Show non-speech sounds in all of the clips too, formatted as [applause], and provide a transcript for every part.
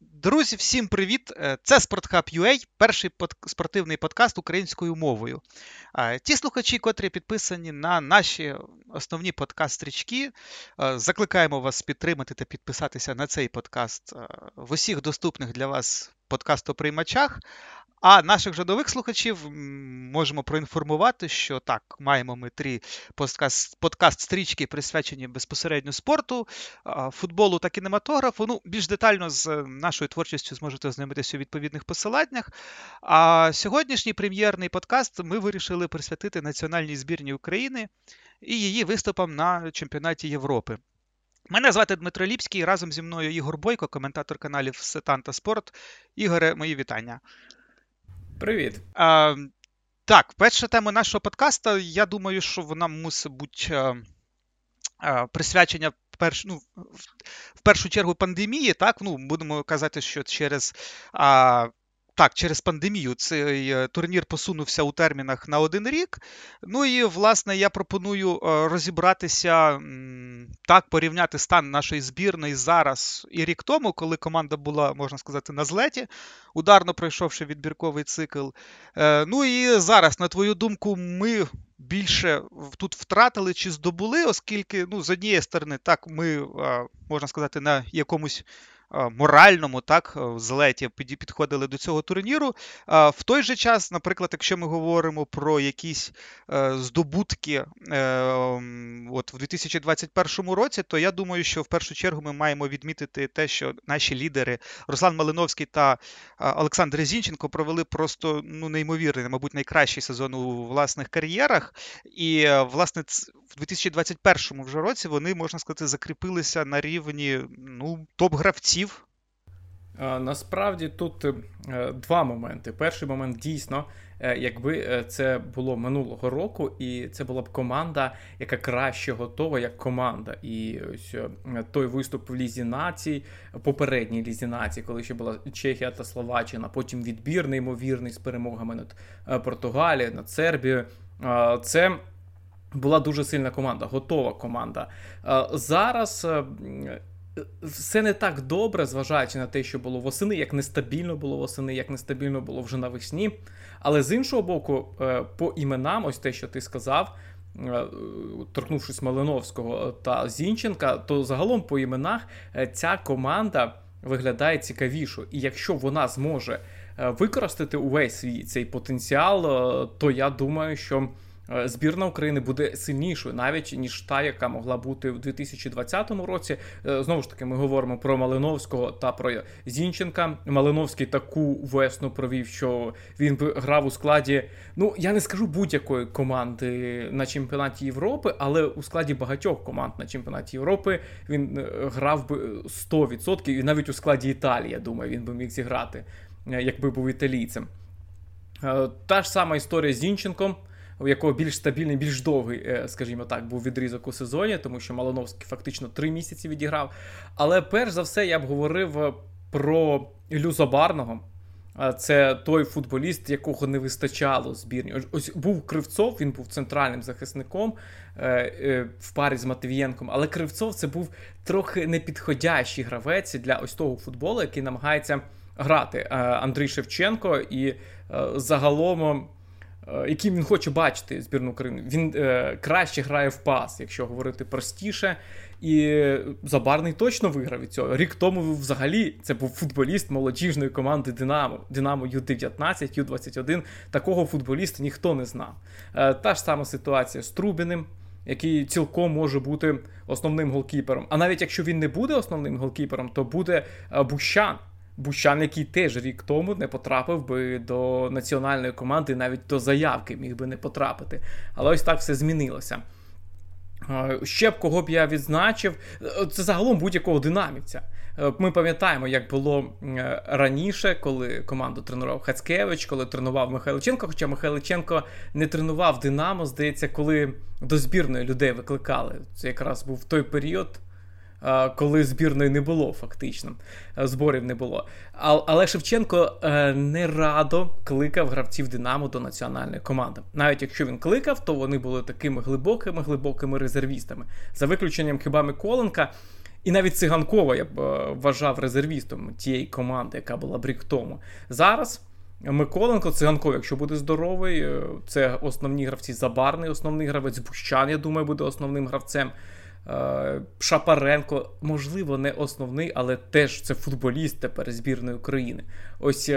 Друзі, всім привіт! Е, це SportHub.ua, перший спортивний подкаст українською мовою. Ті слухачі, котрі підписані на наші основні подкаст-стрічки, е, закликаємо вас підтримати та підписатися на цей подкаст е, в усіх доступних для вас подкастоприймачах. А наших же нових слухачів можемо проінформувати, що так, маємо ми три подкаст-стрічки, присвячені безпосередньо спорту, футболу та кінематографу. Ну, більш детально з нашою творчістю зможете ознайомитися у відповідних посиланнях. А сьогоднішній прем'єрний подкаст ми вирішили присвятити національній збірні України і її виступам на чемпіонаті Європи. Мене звати Дмитро Ліпський, разом зі мною Ігор Бойко, коментатор каналів Сетан та Спорт. Ігоре, мої вітання. Привіт. А, Так, перша тема нашого подкасту. Я думаю, що вона мусить бути а, а, присвячення перш, ну, в першу чергу пандемії. Так, ну будемо казати, що через а, так, через пандемію цей е, турнір посунувся у термінах на один рік. Ну і власне я пропоную е, розібратися так, порівняти стан нашої збірної зараз і рік тому, коли команда була, можна сказати, на злеті, ударно пройшовши відбірковий цикл. Е, ну і зараз, на твою думку, ми. Більше тут втратили чи здобули, оскільки, ну, з однієї сторони, так, ми, можна сказати, на якомусь моральному так, злеті підходили до цього турніру. В той же час, наприклад, якщо ми говоримо про якісь е, здобутки е, от в 2021 році, то я думаю, що в першу чергу ми маємо відмітити те, що наші лідери Руслан Малиновський та Олександр Зінченко провели просто ну, неймовірний, мабуть, найкращий сезон у власних кар'єрах. І, е, власне, в 2021 вже році вони, можна сказати, закріпилися на рівні ну, топ-гравців часів? Насправді тут е, два моменти. Перший момент дійсно, е, якби е, це було минулого року, і це була б команда, яка краще готова як команда. І ось той виступ в Лізі націй, попередній Лізі націй, коли ще була Чехія та Словаччина, потім відбір неймовірний з перемогами над Португалією, над Сербією. Це була дуже сильна команда, готова команда. Зараз все не так добре, зважаючи на те, що було восени, як нестабільно було восени, як нестабільно було вже навесні. Але з іншого боку, е, по іменам, ось те, що ти сказав, е, торкнувшись Малиновського та Зінченка, то загалом по іменах е, ця команда виглядає цікавішою. І якщо вона зможе використати увесь свій цей потенціал, то я думаю, що. Е, збірна України буде сильнішою, навіть ніж та, яка могла бути в 2020 році. Е, знову ж таки, ми говоримо про Малиновського та про Зінченка. Малиновський таку весну провів, що він би грав у складі. Ну я не скажу будь-якої команди на чемпіонаті Європи, але у складі багатьох команд на чемпіонаті Європи він е, грав би 100%, і навіть у складі Італії, я думаю, він би міг зіграти, якби був італійцем. Та ж сама історія з Зінченком у якого більш стабільний, більш довгий, е, скажімо так, був відрізок у сезоні, тому що Малановський фактично три місяці відіграв. Але перш за все я б говорив е, про Ілю Забарного. Це той футболіст, якого не вистачало збірні. Ось був Кривцов, він був центральним захисником е, в парі з Матвієнком, але Кривцов це був трохи непідходящий гравець для ось того футболу, який намагається грати Андрій Шевченко. І загалом Е, яким він хоче бачити збірну України. Він е, краще грає в пас, якщо говорити простіше. І Забарний точно виграв від цього. Рік тому взагалі це був футболіст молодіжної команди Динамо, Динамо Ю-19, Ю-21. Такого футболіста ніхто не знав. Е, та ж сама ситуація з Трубіним. Який цілком може бути основним голкіпером. А навіть якщо він не буде основним голкіпером, то буде е, Бущан, Бущан, який теж рік тому не потрапив би до національної команди, навіть до заявки міг би не потрапити. Але ось так все змінилося. Ще б кого б я відзначив, це загалом будь-якого динамівця. Е, ми пам'ятаємо, як було е, раніше, коли команду тренував Хацкевич, коли тренував Михайличенко. Хоча Михайличенко не тренував Динамо, здається, коли до збірної людей викликали. Це якраз був той період, коли збірної не було, фактично, зборів не було. Але Шевченко е, не радо кликав гравців Динамо до національної команди. Навіть якщо він кликав, то вони були такими глибокими, глибокими резервістами, за виключенням хіба Миколенка. І навіть циганкова я б вважав резервістом тієї команди, яка була б рік тому. Зараз. Миколенко, циганков, якщо буде здоровий, це основні гравці Забарний, основний гравець Бущан, я думаю, буде основним гравцем. Шапаренко, можливо, не основний, але теж це футболіст тепер збірної України. Ось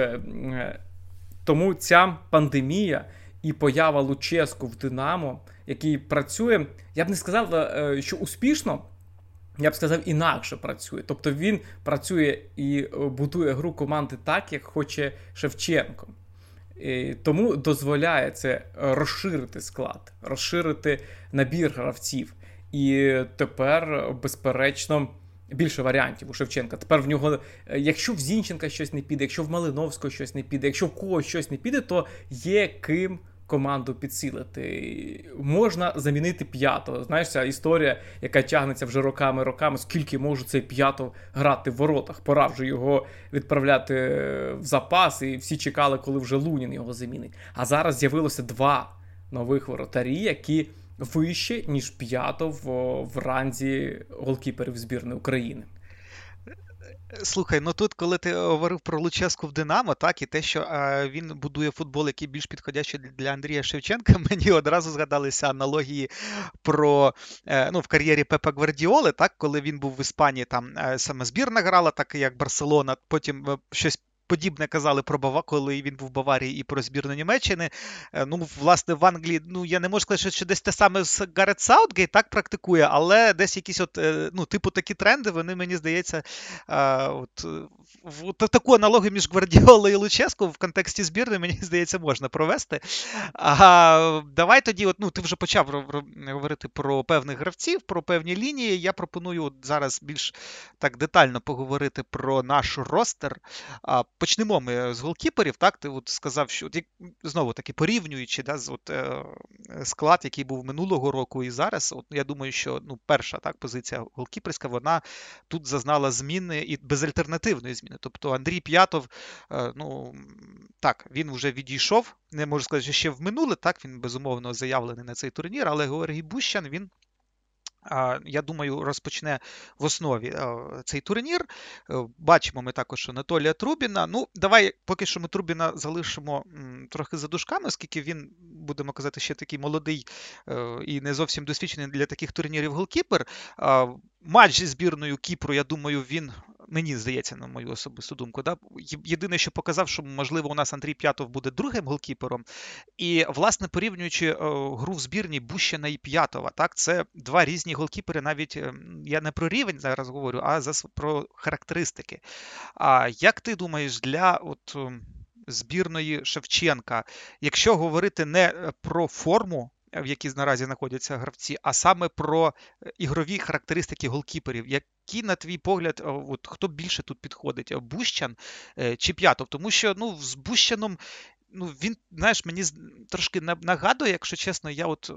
тому ця пандемія і поява Луческу в Динамо, який працює, я б не сказав, е, що успішно. Я б сказав, інакше працює. Тобто він працює і е, будує гру команди так, як хоче Шевченко. І Тому дозволяє це розширити склад, розширити набір гравців. І тепер, безперечно, більше варіантів у Шевченка. Тепер в нього, е, якщо в Зінченка щось не піде, якщо в Малиновського щось не піде, якщо в когось щось не піде, то є ким. Команду підсилити можна замінити п'ятого. Знаєш, ця історія, яка тягнеться вже роками, роками, скільки може цей п'ято грати в воротах. Пора вже його відправляти в запас, і всі чекали, коли вже Лунін його замінить. А зараз з'явилося два нових воротарі, які вище, ніж п'ято в, в ранзі голкіперів збірної України. Слухай, ну тут, коли ти говорив про Луческу в Динамо, так, і те, що а, він будує футбол, який більш підходящий для Андрія Шевченка, [laughs] мені одразу згадалися аналогії про е, ну, в кар'єрі Пепа Гвардіоли, так, коли він був в Іспанії, там е, саме збірна грала, так як Барселона, потім е, щось подібне казали про Пепа, коли він був в Баварії і про збірну Німеччини. Е, ну, власне, в Англії, ну я не можу сказати, що десь те саме з Гарет Саутгейт так практикує, але десь якісь от, е, ну, типу такі тренди, вони, мені здається, е, от, в таку аналогію між Гвардіолою і Луческо в контексті збірної, мені здається, можна провести. А, Давай тоді, от, ну, ти вже почав говорити про певних гравців, про певні лінії. Я пропоную от зараз більш так детально поговорити про наш ростер. Почнемо ми з голкіперів. Так, ти от сказав, що знову таки порівнюючи да, з от, е, склад, який був минулого року і зараз. От я думаю, що ну, перша так позиція голкіперська, вона тут зазнала зміни і безальтернативної зміни. Тобто Андрій П'ятов, е, ну так, він вже відійшов. Не можу сказати, що ще в минуле. Так, він безумовно заявлений на цей турнір, але Георгій Бущан він я думаю, розпочне в основі цей турнір. Е, бачимо ми також Анатолія Трубіна. Ну, давай поки що ми Трубіна залишимо трохи за дужками, оскільки він, будемо казати, ще такий молодий е, і не зовсім досвідчений для таких турнірів голкіпер. Матч зі збірною Кіпру, я думаю, він мені здається, на мою особисту думку. Да? Єдине, що показав, що можливо у нас Андрій П'ятов буде другим голкіпером. І, власне, порівнюючи о, гру в збірні Бущина і П'ятова, так, це два різні голкіпери, навіть ем, я не про рівень зараз говорю, а за про характеристики. А як ти думаєш, для от. Ем, збірної Шевченка, якщо говорити не е, про форму в якій наразі знаходяться гравці, а саме про е, ігрові характеристики голкіперів. Які, на твій погляд, от, хто більше тут підходить? Бущан е, чи П'ятов? Тому що ну, з Бущаном ну, він, знаєш, мені трошки нагадує, якщо чесно, я от.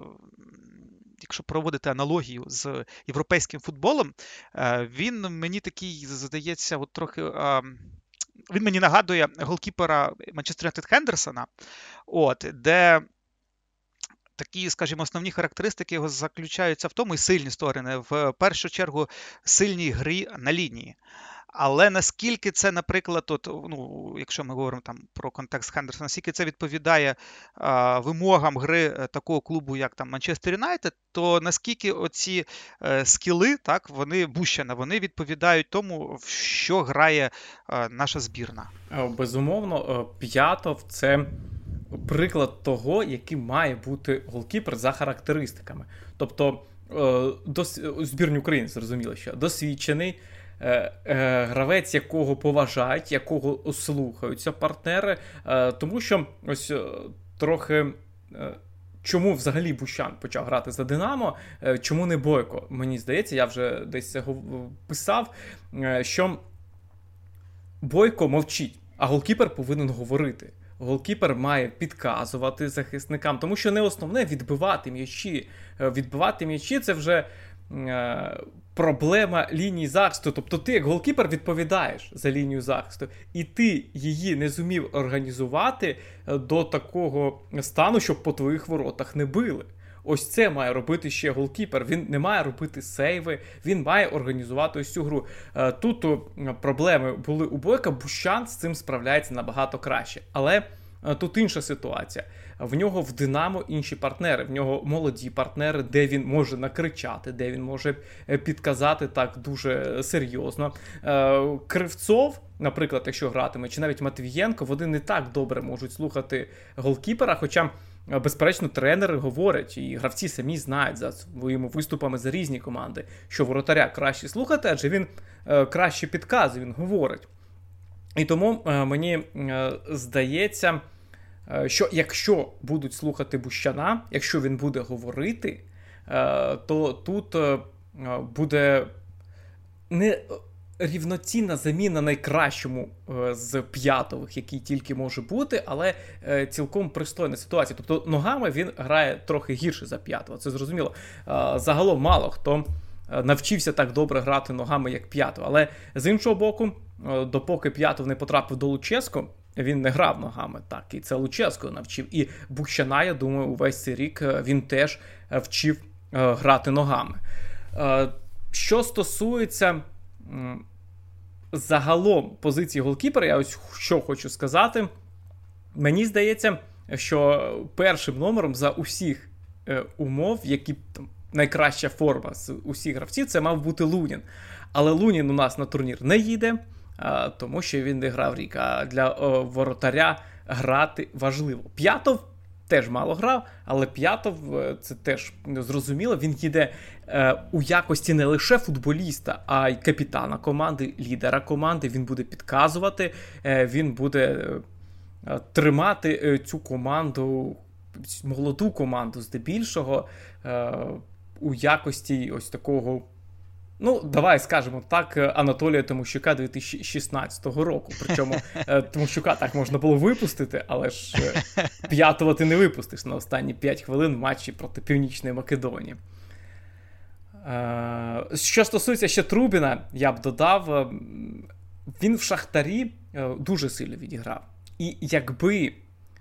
Якщо проводити аналогію з європейським футболом, е, він мені такий здається, от трохи. Він мені нагадує голкіпера Манчестер Юнайтед Хендерсона, от, де такі, скажімо, основні характеристики його заключаються в тому, і сильні сторони, в першу чергу, сильній грі на лінії. Але наскільки це, наприклад, от, ну, якщо ми говоримо там про контекст Хендерсона, наскільки це відповідає а, вимогам гри е, такого клубу, як там Манчестер Юнайтед, то наскільки оці е, скіли, так, вони Бущана, вони відповідають тому, в що грає е, наша збірна? Безумовно, П'ятов це приклад того, яким має бути голкіпер за характеристиками. Тобто е, дос... збірні України, зрозуміло, що досвідчений. Е, е, гравець, якого поважають, якого слухаються партнери, тому що ось трохи чому взагалі Бущан почав грати за Динамо, чому не Бойко? Мені здається, я вже десь писав, що Бойко мовчить, а голкіпер повинен говорити голкіпер має підказувати захисникам, тому що не основне відбивати м'ячі. Е, відбивати м'ячі це вже е, проблема лінії захисту. Тобто ти, як голкіпер, відповідаєш за лінію захисту, і ти її не зумів організувати е, до такого стану, щоб по твоїх воротах не били. Ось це має робити ще голкіпер. Він не має робити сейви, він має організувати ось цю гру. Е, тут проблеми були у Бойка, Бущан з цим справляється набагато краще. Але е, тут інша ситуація. В нього в Динамо інші партнери, в нього молоді партнери, де він може накричати, де він може е, підказати так дуже серйозно. Кривцов, наприклад, якщо гратиме, чи навіть Матвієнко, вони не так добре можуть слухати голкіпера. Хоча Безперечно, тренери говорять, і гравці самі знають за своїми виступами за різні команди, що воротаря краще слухати, адже він е, краще підказує, він говорить. І тому е, мені е, здається, що якщо будуть слухати Бущана, якщо він буде говорити, то тут буде не рівноцінна заміна найкращому е, з п'ятових, який тільки може бути, але е, цілком пристойна ситуація. Тобто ногами він грає трохи гірше за п'ятого. Це зрозуміло. Е, загалом мало хто. Навчився так добре грати ногами, як п'ятого. Але з іншого боку, допоки п'ятов не потрапив до Луческо, він не грав ногами так. І це Луческо навчив. І Бущана, я думаю, увесь цей рік він теж вчив грати ногами. Що стосується загалом позиції голкіпера, я ось що хочу сказати. Мені здається, що першим номером за усіх е, умов, які там найкраща форма з усіх гравців, це мав бути Лунін. Але Лунін у нас на турнір не їде, а, тому що він не грав рік. А для о, воротаря грати важливо. П'ятов теж мало грав, але П'ятов е, це теж зрозуміло. Він їде е, у якості не лише футболіста, а й капітана команди, лідера команди. Він буде підказувати, е, він буде е, тримати е, цю команду, молоду команду здебільшого. Е, у якості ось такого Ну, давай скажемо так, е, Анатолія Тимощука 2016 року. Причому е, Тимощука так можна було випустити, але ж е, п'ятого ти не випустиш на останні 5 хвилин в матчі проти Північної Македонії. Що стосується ще Трубіна, я б додав, він в Шахтарі дуже сильно відіграв. І якби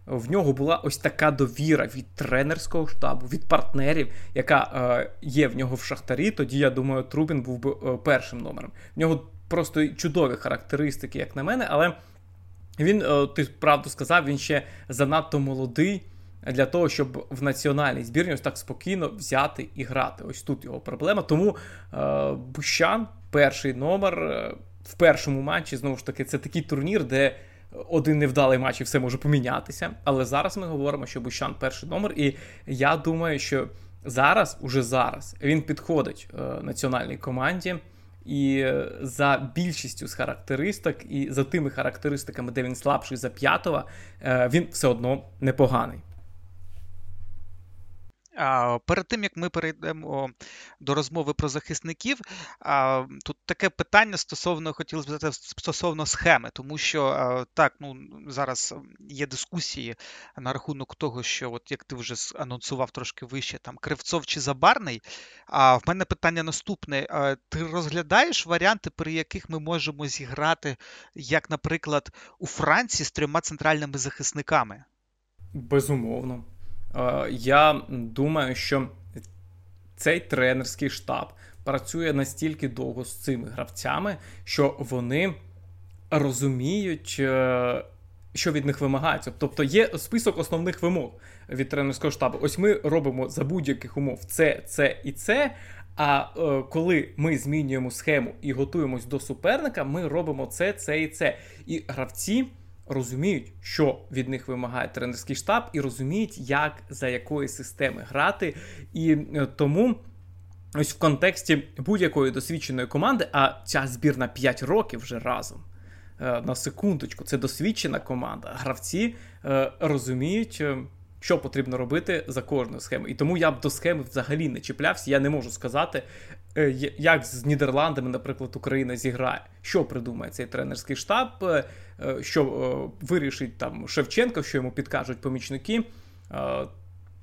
в нього була ось така довіра від тренерського штабу, від партнерів, яка е, є в нього в Шахтарі. Тоді я думаю, Трубін був би е, першим номером. В нього просто чудові характеристики, як на мене, але він, е, ти правду сказав, він ще занадто молодий. Для того, щоб в національній збірні ось так спокійно взяти і грати. Ось тут його проблема. Тому е, Бущан, перший номер е, в першому матчі, знову ж таки, це такий турнір, де один невдалий матч і все може помінятися. Але зараз ми говоримо, що Бущан перший номер, і я думаю, що зараз, уже зараз, він підходить е, національній команді. І е, за більшістю з характеристик, і за тими характеристиками, де він слабший за п'ятого, е, він все одно непоганий. Перед тим як ми перейдемо до розмови про захисників, тут таке питання стосовно хотілося б задати стосовно схеми, тому що так, ну зараз є дискусії на рахунок того, що от як ти вже анонсував трошки вище, там Кривцов чи Забарний. А в мене питання наступне: ти розглядаєш варіанти, при яких ми можемо зіграти, як, наприклад, у Франції з трьома центральними захисниками? Безумовно. Е, я думаю, що цей тренерський штаб працює настільки довго з цими гравцями, що вони розуміють, е, що від них вимагається. Тобто є список основних вимог від тренерського штабу. Ось ми робимо за будь-яких умов це, це і це. А е, коли ми змінюємо схему і готуємось до суперника, ми робимо це, це і це. І гравці розуміють, що від них вимагає тренерський штаб, і розуміють, як за якої системи грати. І е, тому. Ось в контексті будь-якої досвідченої команди, а ця збірна 5 років вже разом. Е, на секундочку, це досвідчена команда. Гравці е, розуміють, що потрібно робити за кожну схему. І тому я б до схеми взагалі не чіплявся. Я не можу сказати, як з Нідерландами, наприклад, Україна зіграє, що придумає цей тренерський штаб, е, е, що вирішить там Шевченко, що йому підкажуть помічники.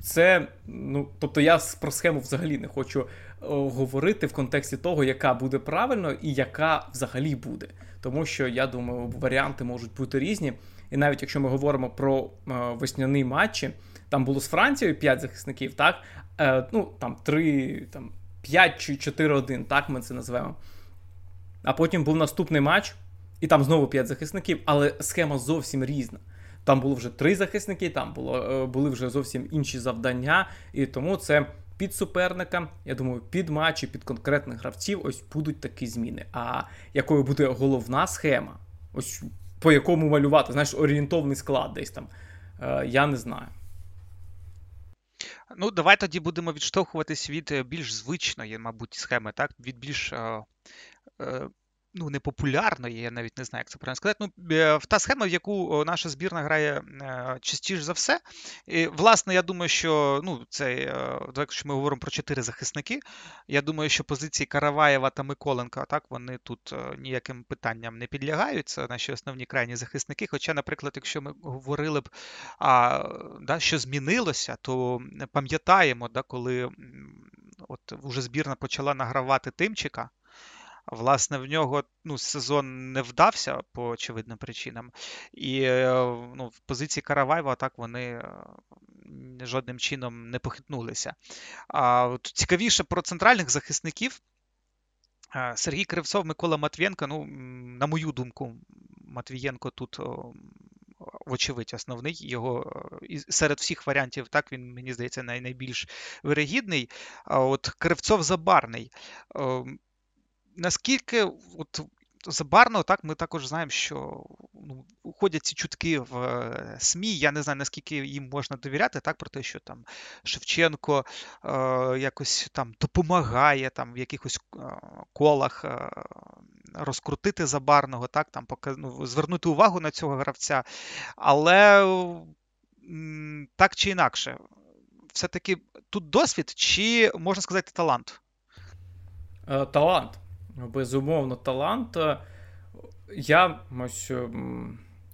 Це, ну, тобто, я про схему взагалі не хочу говорити в контексті того, яка буде правильно і яка взагалі буде. Тому що я думаю, варіанти можуть бути різні. І навіть якщо ми говоримо про весняні матчі, там було з Францією 5 захисників, так? Ну, там 3, там 5 чи 4-1, так ми це називаємо. А потім був наступний матч, і там знову 5 захисників, але схема зовсім різна. Там було вже три захисники, там було, е, були вже зовсім інші завдання, і тому це під суперника, я думаю, під матчі, під конкретних гравців, ось будуть такі зміни. А якою буде головна схема, ось по якому малювати, знаєш, орієнтовний склад десь там, е, я не знаю. Ну, давай тоді будемо відштовхуватись від е, більш звичної, мабуть, схеми, так? Від більш е, е, ну, непопулярної, я навіть не знаю, як це правильно сказати. Ну, е, та схема, в яку наша збірна грає е, частіше за все. І, Власне, я думаю, що ну, це, е, якщо ми говоримо про чотири захисники, я думаю, що позиції Караваєва та Миколенка, так, вони тут ніяким питанням не підлягають. Це наші основні крайні захисники. Хоча, наприклад, якщо ми говорили б, а, да, що змінилося, то пам'ятаємо, да, коли от вже збірна почала награвати Тимчика. Власне, в нього ну, сезон не вдався по очевидним причинам. І е, ну, в позиції Караваєва так вони е, жодним чином не похитнулися. А Цікавіше про центральних захисників. Е, Сергій Кривцов, Микола Матвієнко, ну, на мою думку, Матвієнко тут. Вочевидь, основний його серед всіх варіантів, так він мені здається найбільш вирогідний. А от Кривцов забарний. Наскільки от забарно, так ми також знаємо, що ну, ходять ці чутки в е, СМІ. Я не знаю, наскільки їм можна довіряти, так, про те, що там Шевченко е, якось там допомагає там в якихось е, колах. Е, Розкрутити забарного, так, там ну, звернути увагу на цього гравця. Але так чи інакше, все-таки тут досвід, чи можна сказати талант? Е, талант безумовно, талант. Я ось,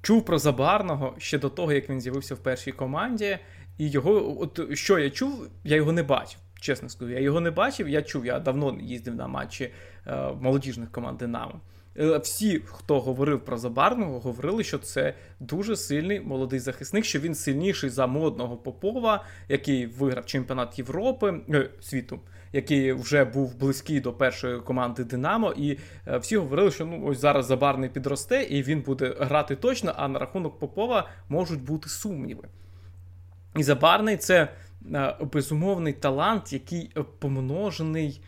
чув про Забарного ще до того, як він з'явився в першій команді. І його, от що я чув, я його не бачив. Чесно скажу, я його не бачив, я чув, я давно їздив на матчі е, молодіжних команд Динамо. Е, всі, хто говорив про Забарного, говорили, що це дуже сильний молодий захисник, що він сильніший за модного Попова, який виграв чемпіонат Європи е, світу який вже був близький до першої команди Динамо, і е, всі говорили, що ну ось зараз Забарний підросте, і він буде грати точно. А на рахунок Попова можуть бути сумніви. І Забарний це е, безумовний талант, який помножений.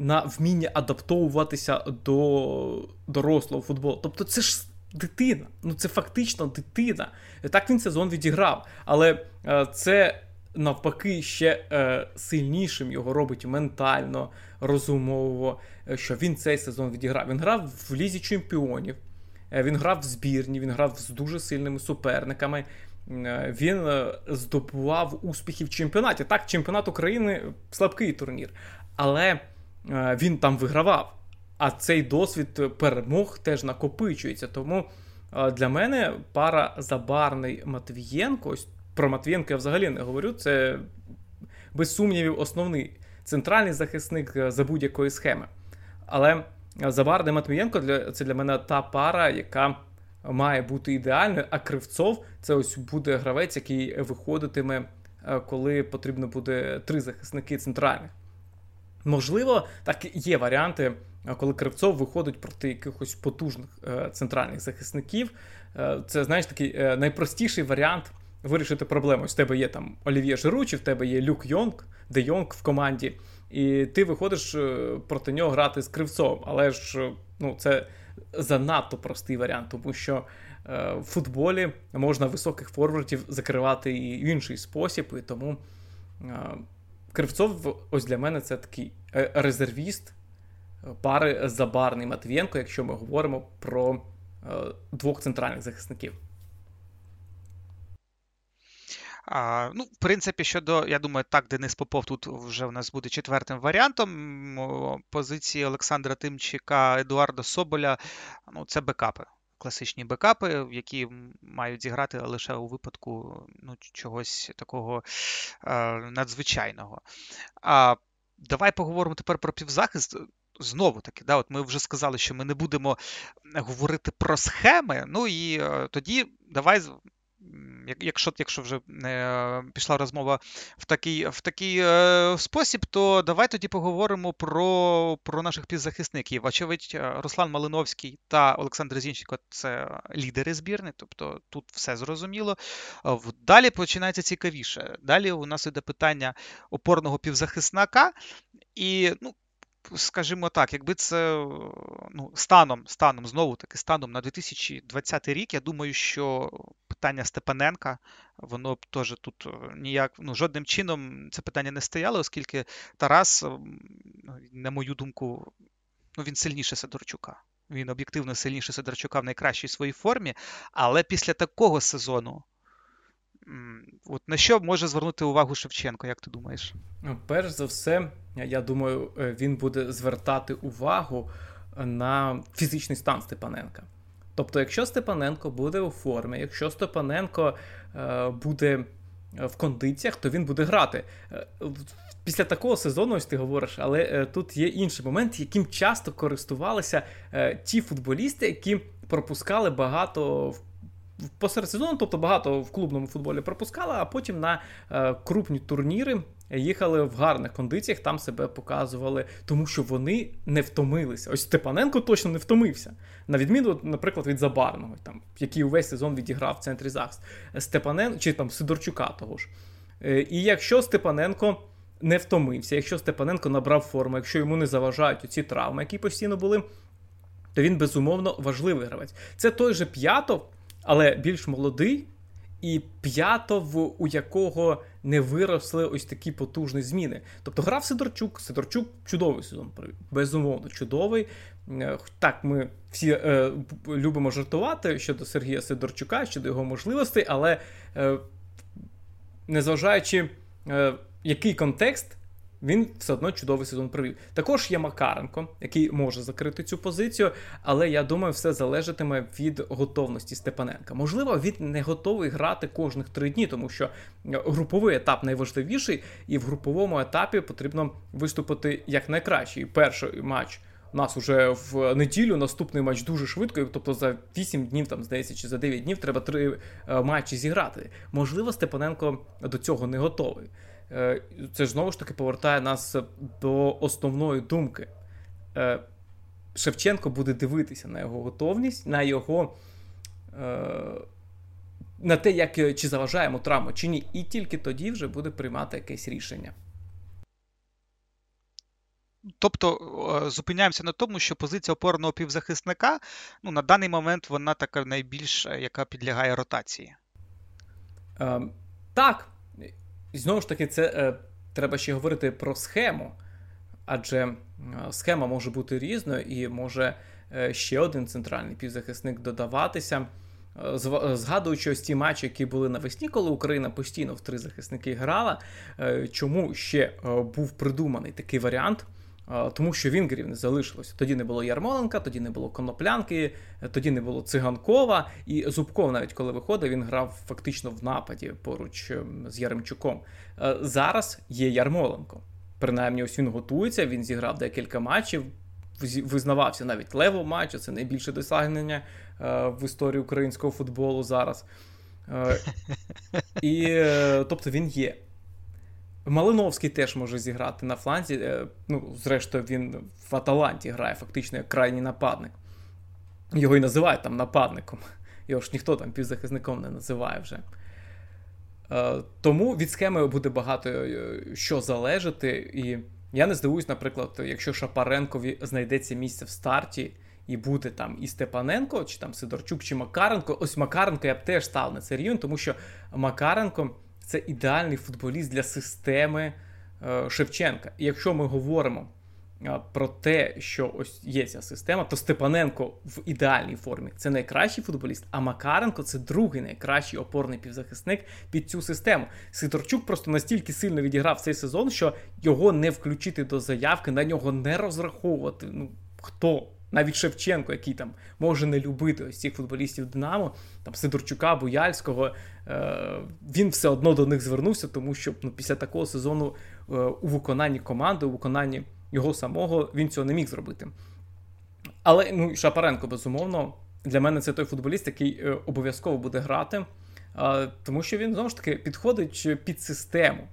На вміння адаптовуватися до дорослого футболу. Тобто це ж дитина. Ну це фактично дитина. Так він сезон відіграв. Але е, це навпаки ще е, сильнішим його робить ментально, розумово, е, що він цей сезон відіграв. Він грав в лізі чемпіонів, е, він грав в збірні, він грав з дуже сильними суперниками. Він здобував успіхи в чемпіонаті. Так, чемпіонат України слабкий турнір, але він там вигравав. А цей досвід перемог теж накопичується. Тому для мене пара Забарний Матвієнко, ось про Матвієнка я взагалі не говорю. Це без сумнівів основний центральний захисник е, за будь-якої схеми. Але Забарний Матвієнко для, це для мене та пара, яка має бути ідеальною, а Кривцов це ось буде гравець, який виходитиме, е, коли потрібно буде три захисники центральних. Можливо, так є варіанти, е, коли Кривцов виходить проти якихось потужних центральних захисників. Це, знаєш, такий найпростіший варіант вирішити проблему. Ось в тебе є там Олів'є Жиру, чи в тебе є Люк Йонг, Де Йонг в команді, і ти виходиш е, проти нього грати з кривцом. Але ж е, ну, це занадто простий варіант, тому що е, в футболі можна високих форвардів закривати і в інший спосіб, і тому е, Кривцов, ось для мене це такий е, резервіст пари Забарний Матвієнко, якщо ми говоримо про е, двох центральних захисників. А, Ну, в принципі, щодо, я думаю, так, Денис Попов тут вже в нас буде четвертим варіантом. Позиції Олександра Тимчика, Едуарда Соболя ну, це бекапи. Класичні бекапи, які мають зіграти лише у випадку ну, чогось такого е, надзвичайного. А Давай поговоримо тепер про півзахист. Знову таки, да, от ми вже сказали, що ми не будемо говорити про схеми. Ну і е, тоді давай якщо якщо вже е, пішла розмова в такий в такий е, спосіб, то давай тоді поговоримо про про наших півзахисників. Очевидь, е, Руслан Малиновський та Олександр Зінченко це лідери збірни, тобто тут все зрозуміло. Далі починається цікавіше. Далі у нас іде питання опорного півзахисника. І ну, скажімо так, якби це ну, станом, станом, знову таки, станом на 2020 рік, я думаю, що питання Степаненка, воно б теж тут е, ніяк ну, жодним чином це питання не стояло, оскільки Тарас, на мою думку, ну, він сильніше Сидорчука. Він об'єктивно сильніше Сидорчука в найкращій своїй формі, але після такого сезону От На що може звернути увагу Шевченко, як ти думаєш? Ну, перш за все, я думаю, е, він буде звертати увагу на фізичний стан Степаненка. Тобто, якщо Степаненко буде у формі, якщо Степаненко е, буде в кондиціях, то він буде грати. Е, після такого сезону, ось ти говориш, але е, тут є інший момент, яким часто користувалися е, ті футболісти, які пропускали багато посеред сезону, тобто багато в клубному футболі пропускали, а потім на е, крупні турніри їхали в гарних кондиціях, там себе показували, тому що вони не втомилися. Ось Степаненко точно не втомився. На відміну, наприклад, від Забарного, там, який увесь сезон відіграв в центрі захисту. Степаненко чи там Сидорчука того ж. Е, і якщо Степаненко. Не втомився, якщо Степаненко набрав форму, якщо йому не заважають ці травми, які постійно були, то він безумовно важливий гравець. Це той же П'ятов, але більш молодий, і п'ятов, у якого не виросли ось такі потужні зміни. Тобто грав Сидорчук, Сидорчук чудовий сезон, безумовно, чудовий. Е, так, ми всі е, любимо жартувати щодо Сергія Сидорчука, щодо його можливостей, але е, незважаючи, е, який контекст він все одно чудовий сезон провів. Також є Макаренко, який може закрити цю позицію, але я думаю, все залежатиме від готовності Степаненка. Можливо, він не готовий грати кожних три дні, тому що груповий етап найважливіший, і в груповому етапі потрібно виступити як найкраще. І перший матч. У нас уже в неділю наступний матч дуже швидко, тобто за 8 днів, там здається, чи за 9 днів треба три е, матчі зіграти. Можливо, Степаненко до цього не готовий. Е, це ж знову ж таки повертає нас до основної думки. Е, Шевченко буде дивитися на його готовність, на його. Е, на те, як чи заважаємо травму, чи ні, і тільки тоді вже буде приймати якесь рішення. Тобто зупиняємося на тому, що позиція опорного півзахисника ну, на даний момент вона така найбільш, яка підлягає ротації. Е, так, знову ж таки, це е, треба ще говорити про схему, адже е, схема може бути різною і може е, ще один центральний півзахисник додаватися. Е, згадуючи ось ті матчі, які були навесні, коли Україна постійно в три захисники грала, чому ще був придуманий такий варіант? Тому що вінгерів не залишилося. Тоді не було Ярмоленка, тоді не було Коноплянки, тоді не було Циганкова. І Зубков, навіть коли виходив, він грав фактично в нападі поруч ем, з Яремчуком. Е, зараз є Ярмоленко. Принаймні, ось він готується, він зіграв декілька матчів. Визнавався навіть лево матчу, це найбільше досягнення е, в історії українського футболу зараз. Е, [laughs] і тобто він є. Малиновський теж може зіграти на фланзі. Е, ну, зрештою, він в Аталанті грає фактично як крайній нападник. Його і називають там нападником. Його ж ніхто там півзахисником не називає вже. Е, тому від схеми буде багато е, що залежати. І я не здивуюсь, наприклад, якщо Шапаренкові знайдеться місце в старті. І буде там і Степаненко, чи там Сидорчук, чи Макаренко. Ось Макаренко я б теж став на цей рівень, тому що Макаренко це ідеальний футболіст для системи е, Шевченка. І якщо ми говоримо е, про те, що ось є ця система, то Степаненко в ідеальній формі це найкращий футболіст, а Макаренко це другий найкращий опорний півзахисник під цю систему. Сидорчук просто настільки сильно відіграв цей сезон, що його не включити до заявки, на нього не розраховувати. Ну хто? навіть Шевченко, який там може не любити ось цих футболістів Динамо, там Сидорчука, Буяльського, він все одно до них звернувся, тому що ну, після такого сезону е, у виконанні команди, у виконанні його самого він цього не міг зробити. Але ну, Шапаренко, безумовно, для мене це той футболіст, який обов'язково буде грати, тому що він знову ж таки підходить під систему.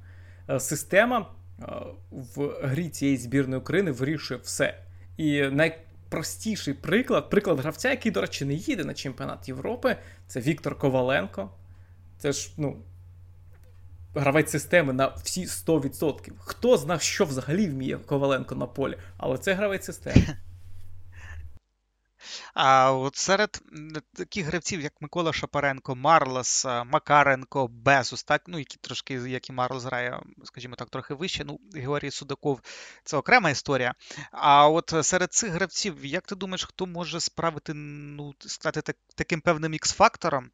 Система в грі цієї збірної України вирішує все. І найпростіший приклад, приклад гравця, який, до речі, не їде на чемпіонат Європи, це Віктор Коваленко. Це ж, ну, гравець системи на всі 100%. Хто знав, що взагалі вміє Коваленко на полі, але це гравець системи. [laughs] А от серед таких гравців, як Микола Шапаренко, Марлос, Макаренко, Безус, так, ну, які трошки, як і Марлос грає, скажімо так, трохи вище. Ну, Георгій Судаков це окрема історія. А от серед цих гравців, як ти думаєш, хто може справити, ну, стати так, таким певним ікс-фактором,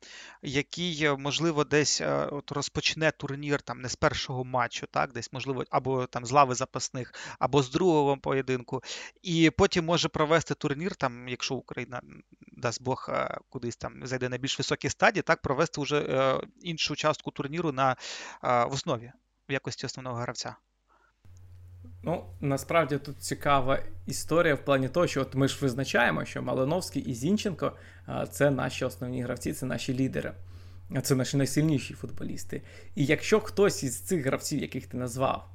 який, можливо, десь от розпочне турнір там не з першого матчу, так, десь, можливо, або там з лави запасних, або з другого поєдинку, і потім може провести турнір, там, якщо Україна дасть Бог е, кудись там зайде на більш високі стадії, так провести вже е, іншу частку турніру на е, в основі в якості основного гравця. Ну, насправді тут цікава історія в плані того, що от ми ж визначаємо, що Малиновський і Зінченко це наші основні гравці, це наші лідери, це наші найсильніші футболісти. І якщо хтось із цих гравців, яких ти назвав,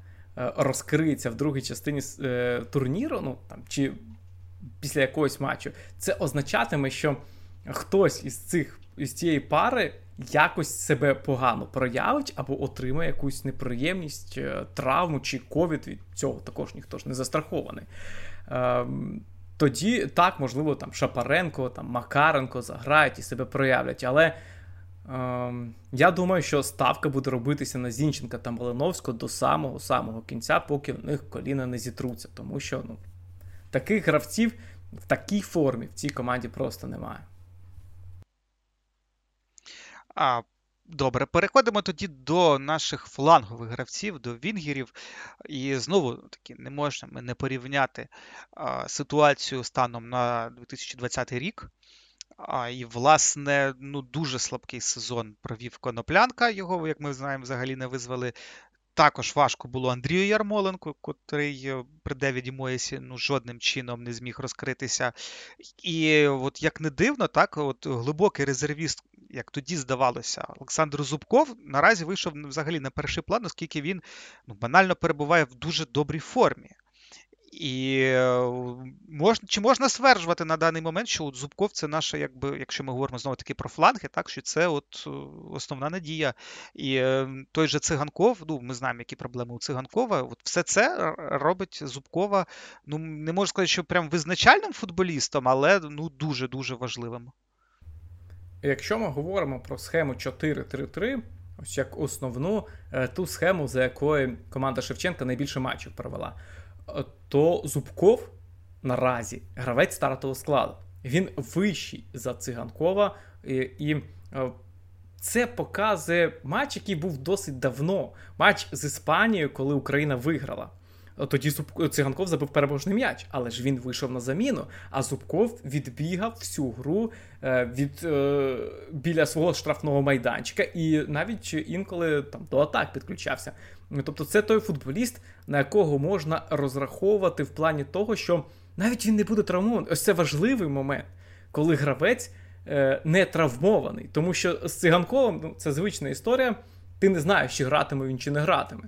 розкриється в другій частині турніру, ну там чи після якогось матчу, це означатиме, що хтось із цих із цієї пари якось себе погано проявить або отримає якусь неприємність, е, травму чи ковід. Від цього також ніхто ж не застрахований. Ем, тоді так, можливо, там Шапаренко, там Макаренко заграють і себе проявлять. Але ем, я думаю, що ставка буде робитися на Зінченка та Малиновського до самого самого кінця, поки в них коліна не зітруться. Тому що ну, таких гравців в такій формі в цій команді просто немає. А, Добре, переходимо тоді до наших флангових гравців, до Вінгерів. І знову таки не можна ми не порівняти а, ситуацію станом на 2020 рік. А, І, власне, ну дуже слабкий сезон провів Коноплянка. Його, як ми знаємо, взагалі не визвали також важко було Андрію Ярмоленку, котрий е, при Девіді Моєсі ну, жодним чином не зміг розкритися. І от як не дивно, так от глибокий резервіст, як тоді здавалося, Олександр Зубков наразі вийшов взагалі на перший план, оскільки він ну, банально перебуває в дуже добрій формі. І е, можна, чи можна стверджувати на даний момент, що от Зубков це наша, якби, якщо ми говоримо знову таки про фланги, так що це от е, основна надія. І е, той же циганков, ну ми знаємо, які проблеми у циганкова. От все це робить Зубкова. Ну не можу сказати, що прям визначальним футболістом, але ну дуже дуже важливим. Якщо ми говоримо про схему 4-3-3, ось як основну ту схему, за якою команда Шевченка найбільше матчів провела то Зубков наразі гравець стартового складу. Він вищий за циганкова, і, е, це показує матч, який був досить давно. Матч з Іспанією, коли Україна виграла. Тоді Циганков забив переможний м'яч, але ж він вийшов на заміну. А Зубков відбігав всю гру е, від е, біля свого штрафного майданчика і навіть інколи там до атак підключався. Тобто, це той футболіст, на якого можна розраховувати в плані того, що навіть він не буде травмований. Ось це важливий момент, коли гравець е, не травмований. Тому що з циганковим ну, це звична історія. Ти не знаєш, чи гратиме він, чи не гратиме.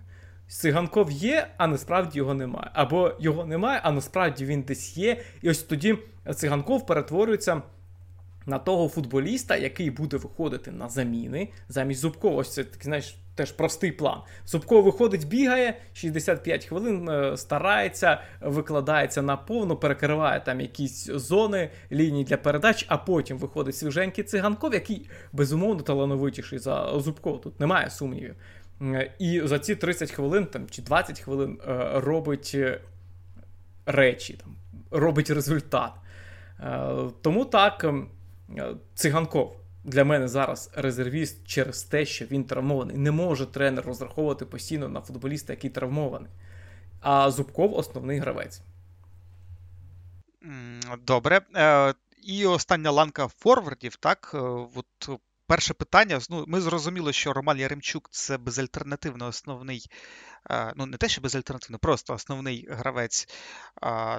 Циганков є, а насправді його немає. Або його немає, а насправді він десь є. І ось тоді циганков перетворюється на того футболіста, який буде виходити на заміни замість Зубкова. Ось це такий, знаєш, теж простий план. Зубков виходить, бігає 65 хвилин, е, старається, викладається на повну, перекриває там якісь зони, лінії для передач, а потім виходить свіженький циганков, який безумовно талановитіший за Зубкова. Тут немає сумнівів. Е, і за ці 30 хвилин там, чи 20 хвилин е, робить речі, там, робить результат. Тому так, ем, циганков для мене зараз резервіст через те, що він травмований. Не може тренер розраховувати постійно на футболіста, який травмований. А Зубков основний гравець. Добре. Е, і остання ланка форвардів, так. Е, от перше питання. Ну, Ми зрозуміли, що Роман Яремчук це безальтернативно основний, ну не те, що безальтернативно, просто основний гравець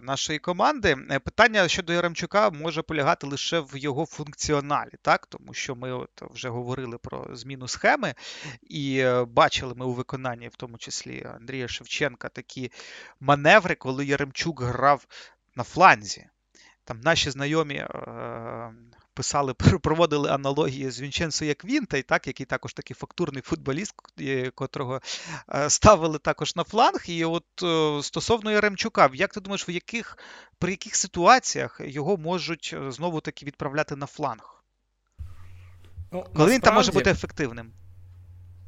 нашої команди. Е, питання щодо Яремчука може полягати лише в його функціоналі, так? Тому що ми от вже говорили про зміну схеми і е, бачили ми у виконанні, в тому числі Андрія Шевченка, такі маневри, коли Яремчук грав на фланзі. Там наші знайомі е, писали, [laughs] проводили аналогії з Вінченцо як Вінтай, так, який також такий фактурний футболіст, котрого е, ставили також на фланг. І от е, стосовно Яремчука, як ти думаєш, в яких, при яких ситуаціях його можуть знову таки відправляти на фланг? Ну, Коли насправді... він там може бути ефективним?